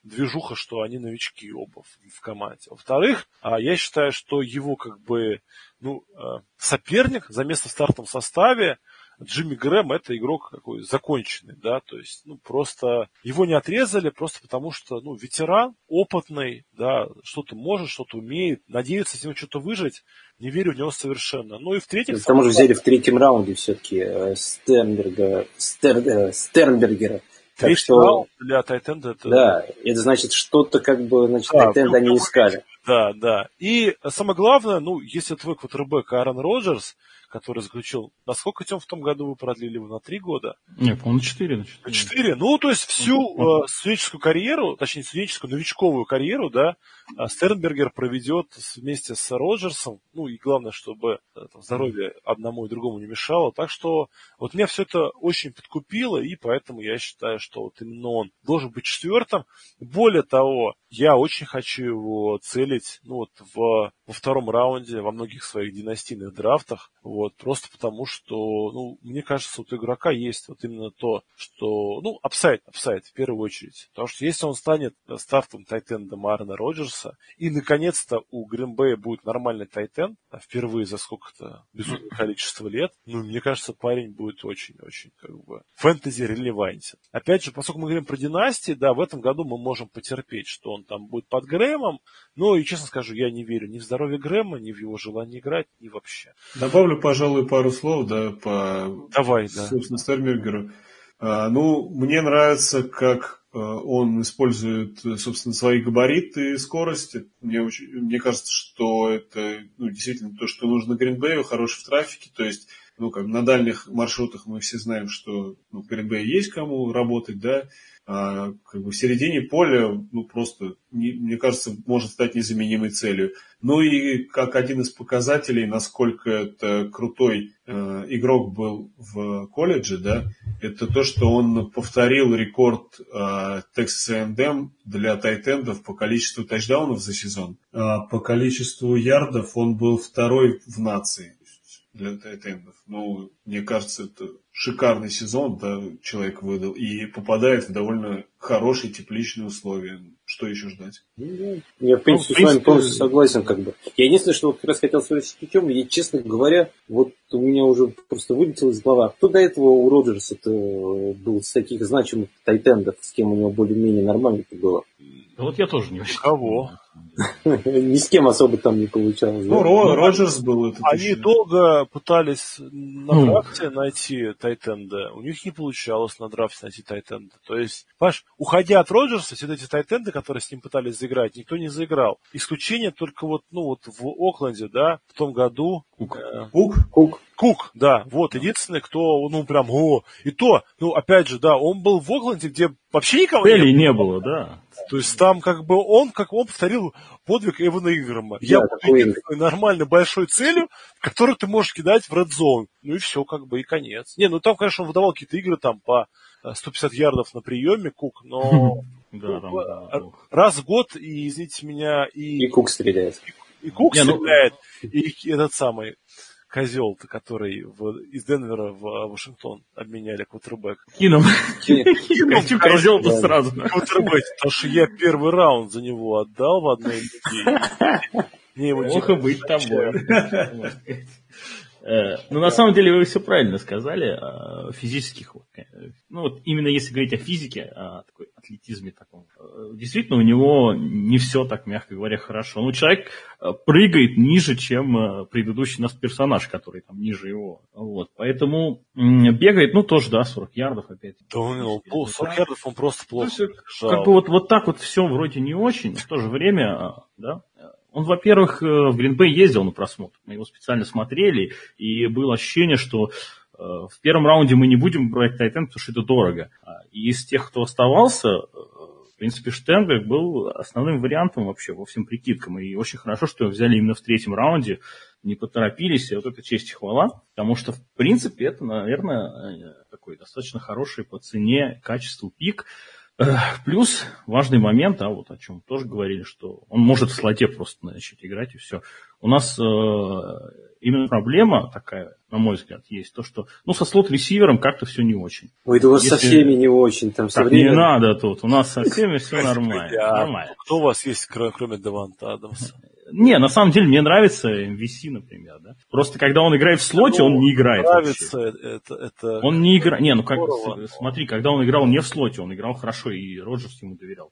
движуха, что они новички оба в, в команде. Во-вторых, а, я считаю, что его как бы ну, э, соперник за место в стартовом составе Джимми Грэм это игрок какой законченный, да, то есть, ну, просто его не отрезали просто потому, что, ну, ветеран, опытный, да, что-то может, что-то умеет, надеется с него что-то выжить, не верю в него совершенно. Ну и в-третьих... К тому же взяли в третьем раунде все-таки э, Стернберга, Стер, э, Стернбергера. Так что... для Тайтенда это... Да, это значит, что-то как бы, значит, да, Тайтенда они искали. Да, да. И самое главное, ну, если твой квотербек Аарон Роджерс, который заключил... Насколько, Тем, в том году вы продлили его? На три года? Нет, по-моему, на четыре. На четыре. четыре. Ну, то есть всю uh-huh. э, студенческую карьеру, точнее, студенческую, новичковую карьеру, да, э, Стернбергер проведет вместе с Роджерсом. Ну, и главное, чтобы э, там, здоровье одному и другому не мешало. Так что вот меня все это очень подкупило, и поэтому я считаю, что вот именно он должен быть четвертым. Более того, я очень хочу его целить ну, вот, в во втором раунде во многих своих династийных драфтах, вот, просто потому что, ну, мне кажется, у игрока есть вот именно то, что, ну, upside, upside в первую очередь. Потому что если он станет стартовым tight end ом Аарона Роджерса, и, наконец-то, у Гринбея будет нормальный tight end, а впервые за сколько-то безумное количество лет, ну, мне кажется, парень будет очень-очень, как бы, фэнтези релевантен. Опять же, поскольку мы говорим про династии, да, в этом году мы можем потерпеть, что он там будет под Грэмом, но, и честно скажу, я не верю ни в здоровье Грэма, ни в его желание играть, ни вообще. Добавлю, пожалуй, пару слов, да, по, Давай, да. собственно, Стермергеру. А, ну, мне нравится, как а, он использует, собственно, свои габариты и скорость. Мне, очень, мне кажется, что это ну, действительно то, что нужно Гринбею, хороший в трафике. То есть, ну, как на дальних маршрутах мы все знаем, что ну, Гринбее есть кому работать, да, а, как бы в середине поля, ну, просто, не, мне кажется, может стать незаменимой целью. Ну и как один из показателей, насколько это крутой э, игрок был в колледже, да, это то, что он повторил рекорд э, Texas A&M для тайтендов по количеству тачдаунов за сезон. А по количеству ярдов он был второй в нации для тайтендов. Ну, мне кажется, это шикарный сезон, да, человек выдал, и попадает в довольно хорошие тепличные условия. Что еще ждать? Ну, я, в принципе, ну, в принципе, с вами полностью согласен, как бы. Я единственное, что вот как раз хотел спросить с Путем, и, честно говоря, вот у меня уже просто вылетело из головы. Кто до этого у Роджерса был с таких значимых тайтендов, с кем у него более-менее нормально было? Вот я тоже не очень. Кого? Ни с кем особо там не получалось. Ну, Ро, Роджерс был это. Они еще. долго пытались на ну. драфте найти Тайтенда. У них не получалось на драфте найти Тайтенда. То есть, понимаешь, уходя от Роджерса, все эти Тайтенды, которые с ним пытались заиграть, никто не заиграл. Исключение только вот, ну, вот в Окленде, да, в том году. Кук. Э, Кук? Кук. Кук, да, вот, единственный, кто, ну, прям, о, и то, ну, опять же, да, он был в Окленде, где вообще никого Цели не было. не было, да. То есть там как бы он, как он повторил подвиг Эвана Играма. Я буду нормально большой целью, которую ты можешь кидать в Red Zone. Ну и все, как бы, и конец. Не, ну там, конечно, он выдавал какие-то игры там по 150 э, ярдов на приеме, Кук, но да, там, да, раз в год, и, извините меня, и... И Кук стреляет. И, и Кук Не, ну, стреляет, ну... и этот самый козел который в, из Денвера в Вашингтон обменяли квотербек. Кином. Кином козел-то сразу. Квотербек, потому что я первый раунд за него отдал в одной неделе. Мне его Ох и быть тобой. Э, ну, на самом деле, вы все правильно сказали о физических. Э, ну, вот именно если говорить о физике, о такой атлетизме таком, э, действительно, у него не все так, мягко говоря, хорошо. Ну, человек прыгает ниже, чем предыдущий наш персонаж, который там ниже его. Вот. Поэтому бегает, ну, тоже, да, 40 ярдов опять. Да, ну, 40 ярдов он просто плохо. Ну, как бы вот, вот так вот все вроде не очень, но в то же время, да, он, во-первых, э, в Гринбей ездил на просмотр. Мы его специально смотрели, и было ощущение, что э, в первом раунде мы не будем брать Тайтен, потому что это дорого. А, и из тех, кто оставался, э, в принципе, Штенберг был основным вариантом вообще во всем прикидкам. И очень хорошо, что его взяли именно в третьем раунде, не поторопились, и вот это честь и хвала, потому что, в принципе, это, наверное, такой достаточно хороший по цене, качеству пик. Плюс важный момент, а вот о чем тоже говорили, что он может в слоте просто начать играть и все. У нас э, именно проблема такая, на мой взгляд, есть, то, что ну со слот-ресивером как-то все не очень. Ой, да у вас Если... со всеми не очень. Там так время... не надо тут, у нас со всеми все нормально. нормально. Кто у вас есть, кроме Деванта Адамса? Не, на самом деле мне нравится MVC, например, да. Просто когда он играет в слоте, ну, он не играет. Нравится это, это. Он не играет. Не, ну как здорово. смотри, когда он играл не в слоте, он играл хорошо, и Роджерс ему доверял.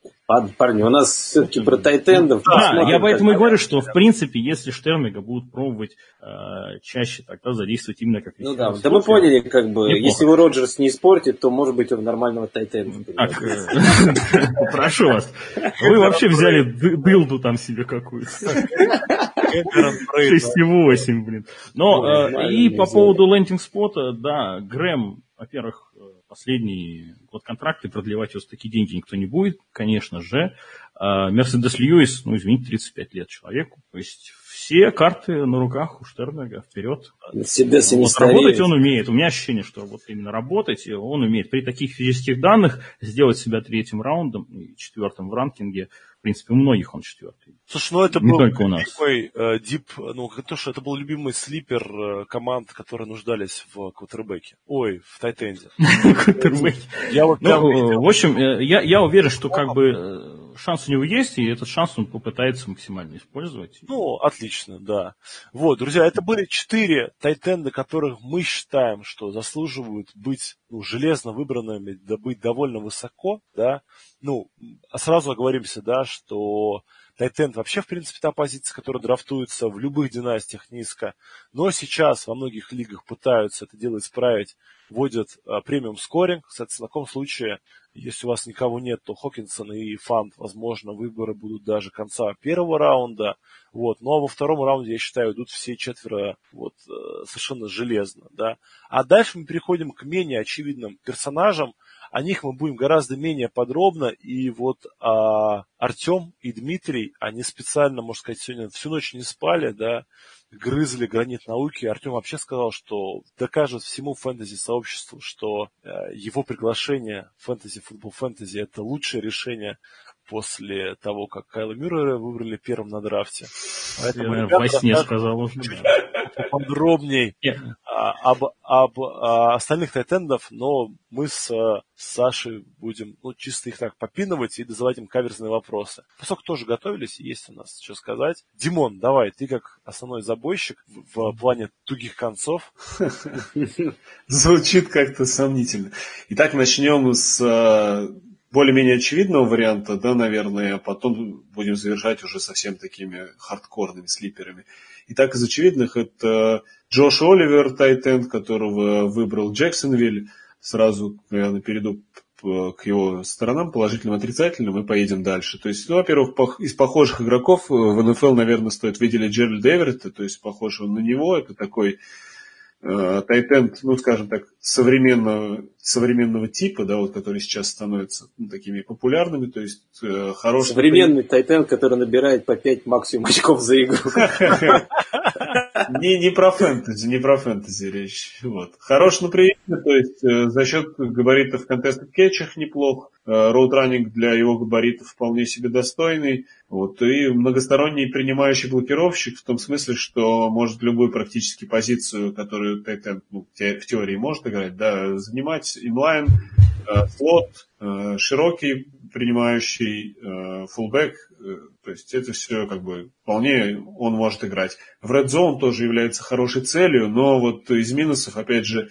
Парни, у нас все-таки про тайтендов. Да, я поэтому и говорю, что в принципе, если Штермига будут пробовать э, чаще, тогда задействовать именно как Ну да, да мы поняли, как бы, Неплохо. если его Роджерс не испортит, то может быть он нормального тайтенда. Так, э, прошу вас. Вы вообще взяли дылду там себе какую-то. 6,8, блин. Но э, и по поводу лендинг-спота, да, Грэм, во-первых, э, последний год контракта, продлевать его за такие деньги никто не будет, конечно же. А Мерседес Льюис, ну, извините, 35 лет человеку. То есть все карты на руках у Штернберга вперед. Мерседес вот, работать он умеет. У меня ощущение, что вот именно работать он умеет. При таких физических данных сделать себя третьим раундом и четвертым в ранкинге – в принципе, у многих он четвертый. Слушай, ну это Не был только у нас. любимый э, дип, ну то, что это был любимый слипер э, команд, которые нуждались в квотербеке. Ой, в тайтенде. Я вот Ну, в общем, э, я, я уверен, что как бы э, шанс у него есть, и этот шанс он попытается максимально использовать. Ну, отлично, да. Вот, друзья, это были четыре тайтенда, которых мы считаем, что заслуживают быть ну, железно выбранными, да быть довольно высоко, да. Ну, а сразу оговоримся, да, что тайтенд вообще, в принципе, та позиция, которая драфтуется в любых династиях низко. Но сейчас во многих лигах пытаются это дело исправить, вводят а, премиум скоринг. Кстати, в таком случае, если у вас никого нет, то Хокинсон и Фант, возможно, выборы будут даже конца первого раунда. Вот. Ну а во втором раунде, я считаю, идут все четверо вот, э, совершенно железно. Да? А дальше мы переходим к менее очевидным персонажам. О них мы будем гораздо менее подробно. И вот а, Артем и Дмитрий, они специально, можно сказать, сегодня всю ночь не спали, да, грызли гранит науки. Артем вообще сказал, что докажет всему фэнтези-сообществу, что э, его приглашение в фэнтези, футбол фэнтези это лучшее решение после того, как Кайла Мюррея выбрали первым на драфте. Я, Поэтому наверное, ребята во сне сказал уже. а, об, об а, остальных тайтендов, но мы с, а, с Сашей будем ну, чисто их так попинывать и задавать им каверзные вопросы. Поскольку тоже готовились, есть у нас что сказать. Димон, давай, ты как основной забойщик в, в плане тугих концов. Звучит как-то сомнительно. Итак, начнем с э, более-менее очевидного варианта, да, наверное, а потом будем завершать уже совсем такими хардкорными слиперами. Итак, из очевидных это Джош Оливер, Тайтенд, которого выбрал Джексонвиль. Сразу, наверное, перейду к его сторонам, положительным, отрицательным, и поедем дальше. То есть, ну, во-первых, из похожих игроков в НФЛ, наверное, стоит выделить Джеральда Эверетта, то есть похож он на него, это такой э, tight end, ну, скажем так, современного, современного типа, да, вот, который сейчас становится ну, такими популярными, то есть э, хороший... Современный tight end, который набирает по 5 максимум очков за игру. Не, не про фэнтези, не про фэнтези речь. Вот. Хорош на приеме, то есть э, за счет габаритов в contested catch ах неплох, route running для его габаритов вполне себе достойный, вот, и многосторонний принимающий блокировщик в том смысле, что может любую практически позицию, которую tight end ну, в теории может играть, да, занимать inline, э, слот, э, широкий принимающий, фулбэк, э, то есть это все как бы вполне он может играть. В Red Zone тоже является хорошей целью, но вот из минусов, опять же,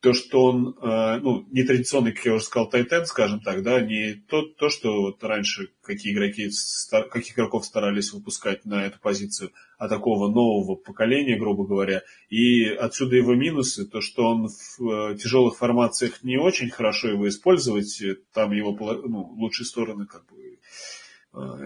то, что он, э, ну, не традиционный, как я уже сказал, тайтен, скажем так, да, не то, то что вот раньше какие игроки, каких игроков старались выпускать на эту позицию, а такого нового поколения, грубо говоря. И отсюда его минусы, то, что он в э, тяжелых формациях не очень хорошо его использовать, там его ну, лучшие стороны как бы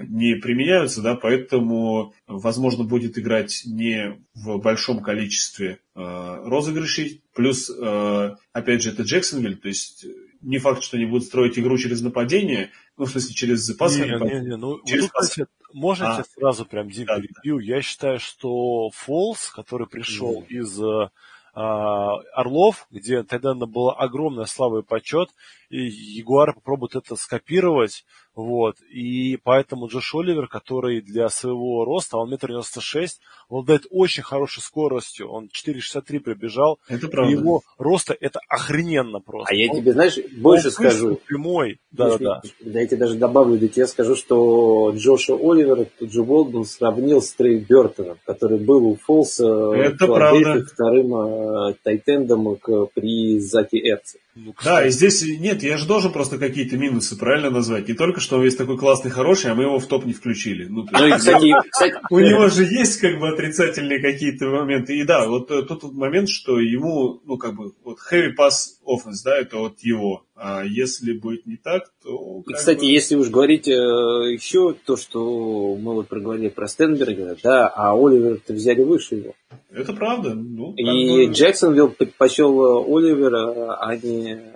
не применяются, да, поэтому, возможно, будет играть не в большом количестве э, розыгрышей. Плюс, э, опять же, это Джексонвиль, то есть э, не факт, что они будут строить игру через нападение, ну, в смысле, через пасовое Не, не, не, ну, Через тут, кстати, можно я А. сразу прям, Дим, Да, да. перебью? Я считаю, что Фолс, который пришел Мгм. из э, а, Орлов, где тогда была огромная слава и почет, Ягуары попробуют это скопировать, вот, и поэтому Джош Оливер, который для своего роста, он метр девяносто шесть, он обладает очень хорошей скоростью, он 4,63 прибежал, Это и правда. его роста это охрененно просто. А я Он- тебе, знаешь, больше он скажу. прямой, да-да-да. Да, я тебе даже добавлю, да я скажу, что Джоша Оливера Джо Болден сравнил с Трей Бертоном, который был у Фолса Это в правда. Вторым э, тайтендом к- при Заке Эрце. Ну, Да, и здесь нет, я же должен просто какие-то минусы правильно назвать. Не только, что он весь такой классный, хороший, а мы его в топ не включили. Ну, то Ну есть, у него же есть как бы отрицательные какие-то моменты. И да, вот э, тут вот момент, что ему, ну как бы, вот heavy pass offense, да, это вот его. А если будет не так, то... И, кстати, бы- если уж говорить э, еще то, что мы вот проговорили про Стенберга, да, а Оливера-то взяли выше его. Это правда. Ну, И бы- Джексонвилл предпочел э, Оливера, а не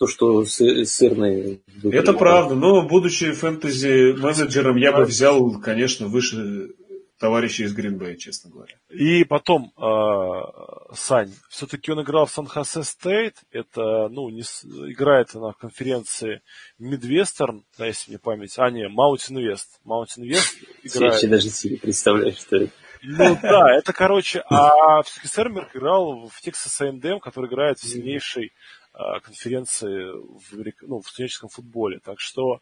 то, что сырные. Это правда, но будучи фэнтези-менеджером, я бы взял, конечно, выше товарища из Гринбея, честно говоря. И потом, э, Сань, все-таки он играл в Сан-Хосе Стейт, это, ну, не, играет на конференции Midwestern, да, если мне память, а, не, Mountain West. Mountain West играет. Я даже себе представляю, что это. Ну да, это, короче, а все-таки Сермерк играл в Texas A&M, который играет в сильнейшей конференции в, ну, в студенческом футболе. Так что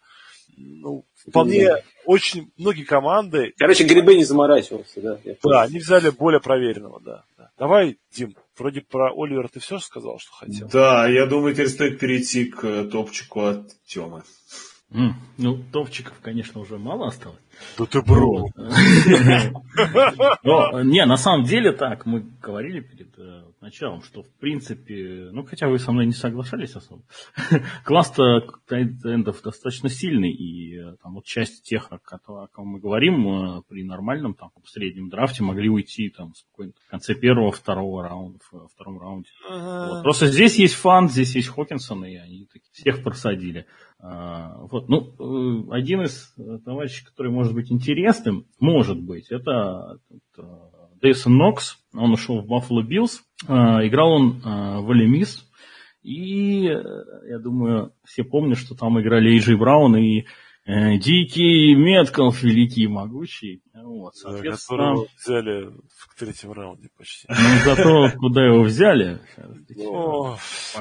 ну, вполне очень многие команды... Короче, Грибы не заморачивался, да? Да, они взяли более проверенного, да, да. Давай, Дим, вроде про Оливера ты все сказал, что хотел? Да, я думаю, теперь стоит перейти к топчику от Темы. Mm. Ну, топчиков, конечно, уже мало осталось. Да ты бро. Но, не, на самом деле так, мы говорили перед э, началом, что в принципе, ну хотя вы со мной не соглашались особо, класс-то эндов достаточно сильный, и э, там вот часть тех, о, ком мы говорим, э, при нормальном там среднем драфте могли уйти там в конце первого, второго раунда, в втором раунде. Просто здесь есть фан, здесь есть Хокинсон, и они всех просадили. А, вот, ну, э, один из товарищей, который может быть интересным, может быть, это, это Дэйсон Нокс, он ушел в Buffalo Bills, а, играл он в Олемис, и я думаю, все помнят, что там играли Эйджи Браун и э, Дикий Меткалф, великий и могучий. Вот, соответственно... Которого взяли в третьем раунде почти. Ну, зато куда его взяли?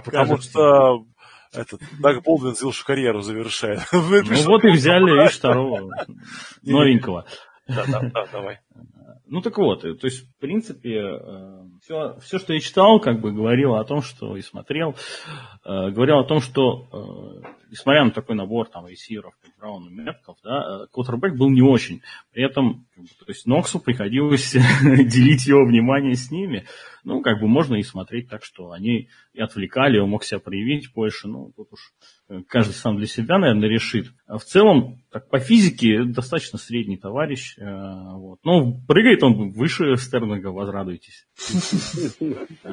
потому что этот, Даг Болдвин сделал, карьеру завершает. Ну вот и взяли, видишь, второго новенького. Да, да, да, давай. Ну так вот, то есть, в принципе, все, э, все, что я читал, как бы говорило о том, что и смотрел, э, говорил о том, что, э, несмотря на такой набор там ресиверов, как Браун и Метков, да, квотербек был не очень. При этом, то есть, Ноксу приходилось делить его внимание с ними. Ну, как бы можно и смотреть так, что они и отвлекали, он мог себя проявить больше. Ну, тут уж каждый сам для себя, наверное, решит. А в целом, так, по физике достаточно средний товарищ. Э, вот. Ну, прыгает он выше Стернага, возрадуйтесь.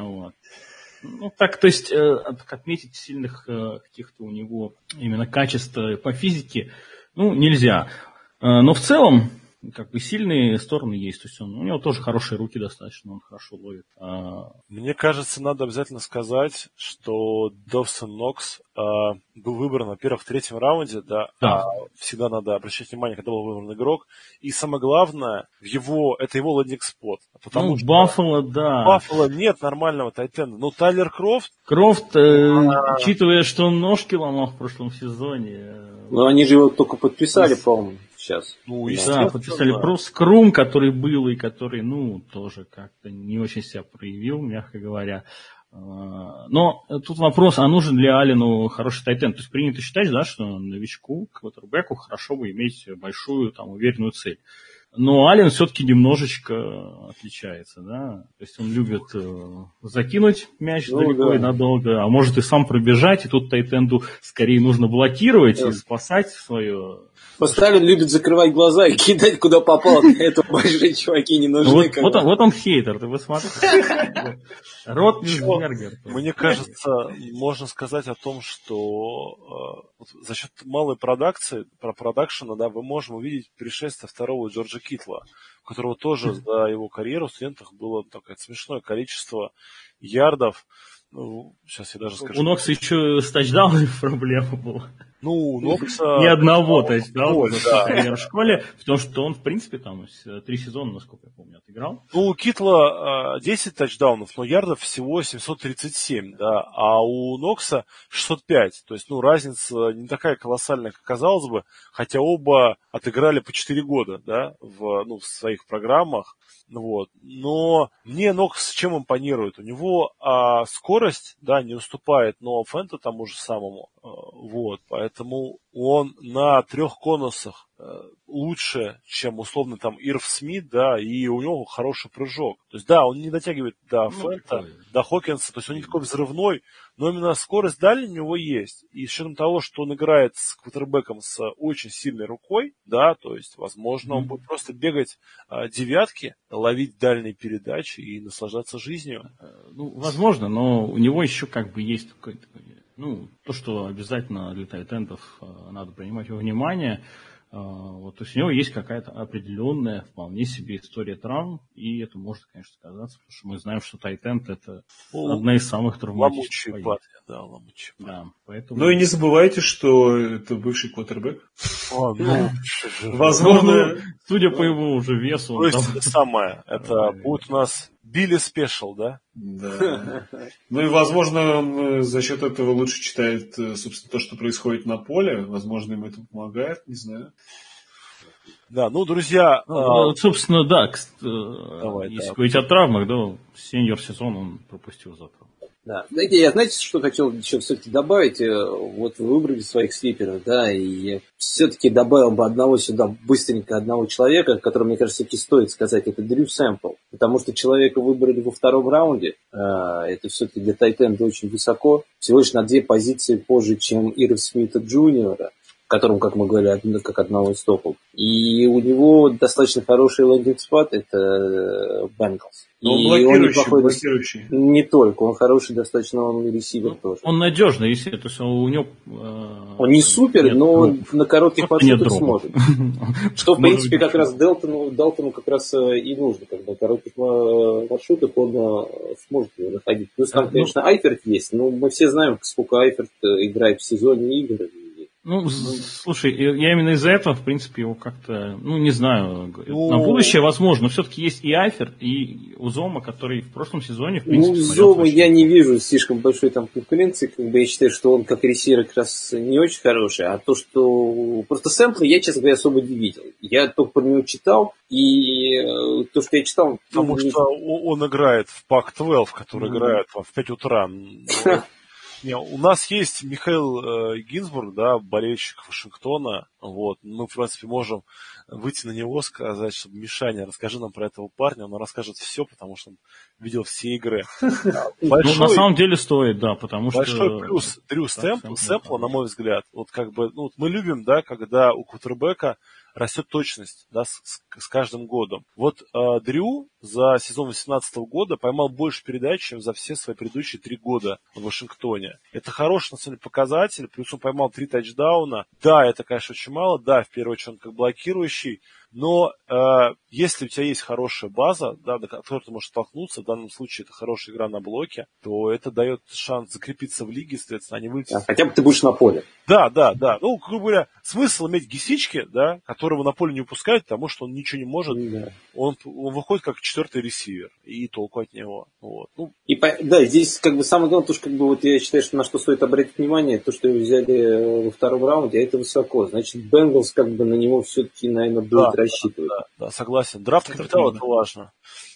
Ну, так, то есть, э, отметить сильных э, каких-то у него именно качеств по физике, ну, нельзя. Но в целом, как бы сильные стороны есть. То есть он, у него тоже хорошие руки достаточно, он хорошо ловит. А... Мне кажется, надо обязательно сказать, что Доусон Нокс а, был выбран, во-первых, в третьем раунде, да, да. А всегда надо обращать внимание, когда был выбран игрок. И самое главное, в его, это его landing spot. Потому ну, что Баффало, да. Баффало нет нормального tight end а. Ну, Тайлер Крофт... Крофт, э, а... учитывая, что он ножки ломал в прошлом сезоне... Э, ну, они же его только подписали, по-моему сейчас. Ну, да, подписали да. про Скрум, который был и который, ну, тоже как-то не очень себя проявил, мягко говоря. А, но тут вопрос, а нужен ли Алину хороший тайтен? То есть принято считать, да, что новичку, квотербеку хорошо бы иметь большую, там, уверенную цель. Но Ален все-таки немножечко отличается, да. То есть он любит э, закинуть мяч ну, далеко да. и надолго, а может и сам пробежать, и тут Тайтенду скорее нужно блокировать да. и спасать свое Поставлен любит закрывать глаза и кидать куда попало. Для этого большие чуваки не нужны. Вот, вот, он, вот он хейтер, ты посмотри. Рот Мне кажется, можно сказать о том, что э, за счет малой продакции, про продакшена, да, мы можем увидеть пришествие второго Джорджа Китла, у которого тоже за его карьеру в студентах было такое смешное количество ярдов. Ну, сейчас я даже скажу. У Нокса еще с тачдауном проблема была. Ну, Нокса... Ни одного тачдауна да. в школе, потому что он, в принципе, там три сезона, насколько я помню, отыграл. Ну, у Китла 10 тачдаунов, но ярдов всего 737, да, а у Нокса 605. То есть, ну, разница не такая колоссальная, как казалось бы, хотя оба отыграли по 4 года, да, в, ну, в своих программах. Вот. Но мне Нокс чем импонирует? У него а, скорость, да, не уступает но Фента тому же самому. А, вот. Поэтому он на трех конусах э, лучше, чем условно там Ирв Смит, да, и у него хороший прыжок. То есть, да, он не дотягивает до ну, Фента, такой. до Хокинса, то есть он не такой взрывной, но именно скорость дальняя у него есть. И с учетом того, что он играет с квотербеком с очень сильной рукой, да, то есть, возможно, mm-hmm. он будет просто бегать а, девятки, ловить дальние передачи и наслаждаться жизнью. Э, ну, возможно, но у него еще как бы есть какой-то Ну, то, что обязательно для тайтендов э, надо принимать во внимание, э, вот, то есть у него есть какая-то определенная, вполне себе история травм, и это может, конечно, сказаться, потому что мы знаем, что Тайтенд это Ну, одна из самых травматичных позиций. Да, ломучий. Да, поэтому... Ну и не забывайте, что это бывший квотербек. А, ну, Возможно, Судя по его уже весу, то он есть там- это самое, это будет у нас Билли Спешл, да? Да. Ну и, возможно, он э, за счет этого лучше читает, э, собственно, то, что происходит на поле. Возможно, ему это помогает, не знаю. Да, ну, друзья, Ну, а, вот, собственно, да, э, Давай, если да. говорить о травмах, да, сеньор сезон он пропустил за травму. Да. Знаете, я знаете, что хотел еще все-таки добавить? Э, Вот вы выбрали своих слиперов, да, и все-таки добавил бы одного сюда, быстренько одного человека, который, мне кажется, все-таки стоит сказать, это Дрю Сэмпл. Потому что человека выбрали во втором раунде. Э, Это все-таки для Тайтенда очень высоко. Всего лишь на две позиции позже, чем Ирв Смита Джуниора которым, как мы говорили, как одного из топов. И у него достаточно хороший лендинг спот, это Бенглс. Но он И блокирующий, неплохой- блокирующий. Не только, он хороший достаточно, он ресивер тоже. Он надежный, если то есть у него... э, Он не супер, нет но дропов. на коротких дропов. сможет. Что, в принципе, как раз Делтону, Далтону как раз э, и нужно, когда коротких э, маршрутах он э, сможет его находить. Плюс там, Ну, конечно, Айферт есть, но мы все знаем, сколько Айферт э, играет в сезоне игр. И Ну, слушай, я именно из-за этого, в принципе, его как-то, ну, не знаю, Ну- на будущее возможно, но все-таки есть и Айфер, и Узома, который в прошлом сезоне, в Ну, принципе, смотрелся Зома очень- я не вижу слишком большой там конкуренции, как бы я считаю, что он как ресивер как раз не очень хороший, а то, что... Просто сэмплы я, честно говоря, особо не видел. Я только про него читал, и э, то, что я читал... ну, потому не- что он играет в ПАК-12, который Мгм. играет в 5 утра. Не, у нас есть Михаил э, Гинзбург, да, болельщик Вашингтона. Вот. Мы, в принципе, можем выйти на него, сказать, чтобы Мишаня, расскажи нам про этого парня. Он расскажет все, потому что он видел все игры. Ну, Большой, на самом деле стоит, да, потому что... большой плюс Дрю Сэмпл, Сэмпла, на мой взгляд. Вот как бы, ну, вот мы любим, да, когда у кутербека растет точность, да, с, с- с каждым годом. Вот э, Дрю за сезон 2018 года поймал больше передач, чем за все свои предыдущие три года в Вашингтоне. Это хороший, на самом деле, показатель, плюс он поймал три тачдауна. Да, это, конечно, очень мало, да, в первую очередь он как блокирующий, но э, если у тебя есть хорошая база, да, до которой ты можешь столкнуться, в данном случае это хорошая игра на блоке, то это дает шанс закрепиться в лиге, соответственно, а не выйти Да, хотя бы ты будешь на поле. да, да, да. Ну, грубо говоря, смысл иметь гисички, да, которого на поле не упускать, потому что он ничего не может. Да. Он, он выходит как четвертый ресивер, и толку от него. Вот. Ну, И по- да, здесь как бы самое главное, то, что как бы вот я считаю, что на что стоит обратить внимание, то, что его взяли э, во втором раунде, а это высоко. Значит, Бенглс как бы на него все-таки, наверное, будет Да, рассчитывать. да, да, согласен. Draft capital это важно.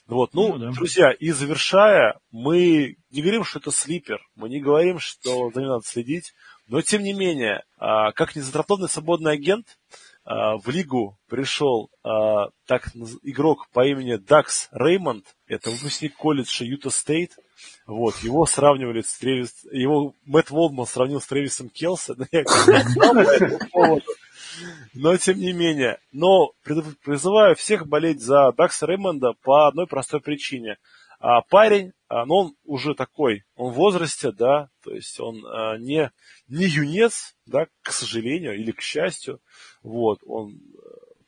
Вот, ну, Ну, да. друзья, и завершая, мы не говорим, что это sleeper, мы не говорим, что за ним надо следить, но тем не менее, а, как незадрафтованный свободный агент, а, в лигу пришел а, так игрок по имени Дакс Реймонд, это выпускник колледжа Юта Стейт, вот, его сравнивали с Тревис, его Мэтт Волдман сравнил с Тревисом Келси, но я не знал по этому поводу. Но тем не менее. Но призыв- призываю всех болеть за Дакса Реймонда по одной простой причине. А парень, а, ну он уже такой, он в возрасте, да, то есть он а, не, не юнец, да, к сожалению, или к счастью, вот, он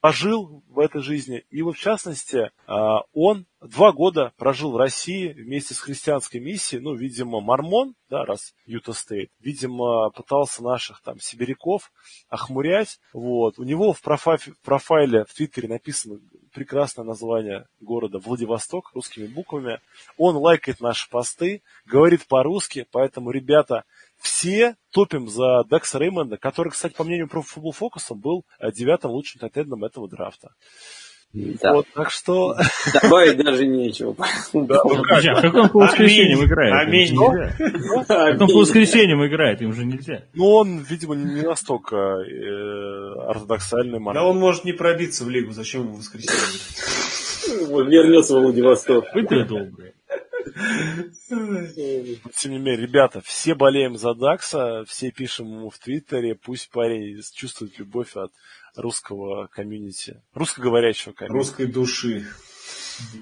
пожил в этой жизни. И вот в частности, а, он два года прожил в России вместе с христианской миссией, ну, видимо, мормон, да, раз Юта Стейт, видимо, пытался наших там сибиряков охмурять, вот. У него в, профа- в профайле в Твиттере написано прекрасное название города Владивосток русскими буквами. Он лайкает наши посты, говорит по-русски, поэтому, ребята, все топим за Декса Реймонда, который, кстати, по мнению Pro Football Focus, был э, девятым лучшим тайтендом этого драфта. Да. Вот, так что... Добавить даже нечего. Да, ну как? Друзья, как он по воскресеньям играет? Аминь. нельзя. Как он по воскресеньям играет, им же нельзя. Ну, он, видимо, не настолько э, ортодоксальный Да мораль. он может не пробиться в лигу, зачем ему в воскресенье? Вернется во Владивосток. Вы ты добрые. Тем не менее, ребята, все болеем за Дакса, все пишем ему в Твиттере, пусть парень чувствует любовь от русского комьюнити, русскоговорящего комьюнити. Русской души.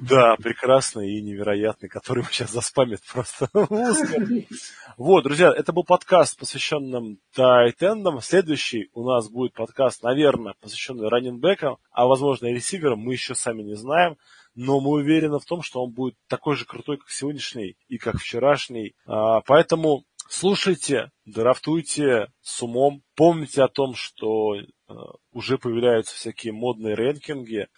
Да, прекрасный и невероятный, который сейчас заспамит просто. вот, друзья, это был подкаст, посвященный тайтендам. Следующий у нас будет подкаст, наверное, посвященный раненбекам, а возможно и ресиверам, мы еще сами не знаем но мы уверены в том, что он будет такой же крутой, как сегодняшний и как вчерашний. А, поэтому слушайте, драфтуйте с умом, помните о том, что а, уже появляются всякие модные рэнкинги,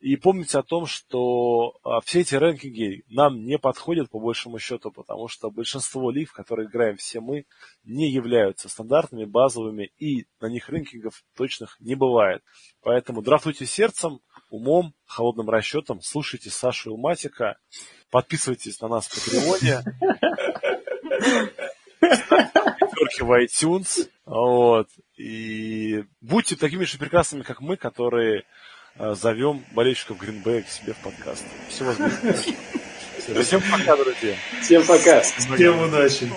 и помните о том, что а, все эти рэнкинги нам не подходят по большему счету, потому что большинство лиг, в которые играем все мы, не являются стандартными, базовыми, и на них рэнкингов точных не бывает. Поэтому драфтуйте сердцем, умом, холодным расчетом, слушайте Сашу Илматика, подписывайтесь на нас в Патреоне, пятерки в iTunes, вот, и будьте такими же прекрасными, как мы, которые Э, зовем болельщиков Гринбея к себе в подкаст. Всего Всем пока, друзья. Всем пока. Всем удачи.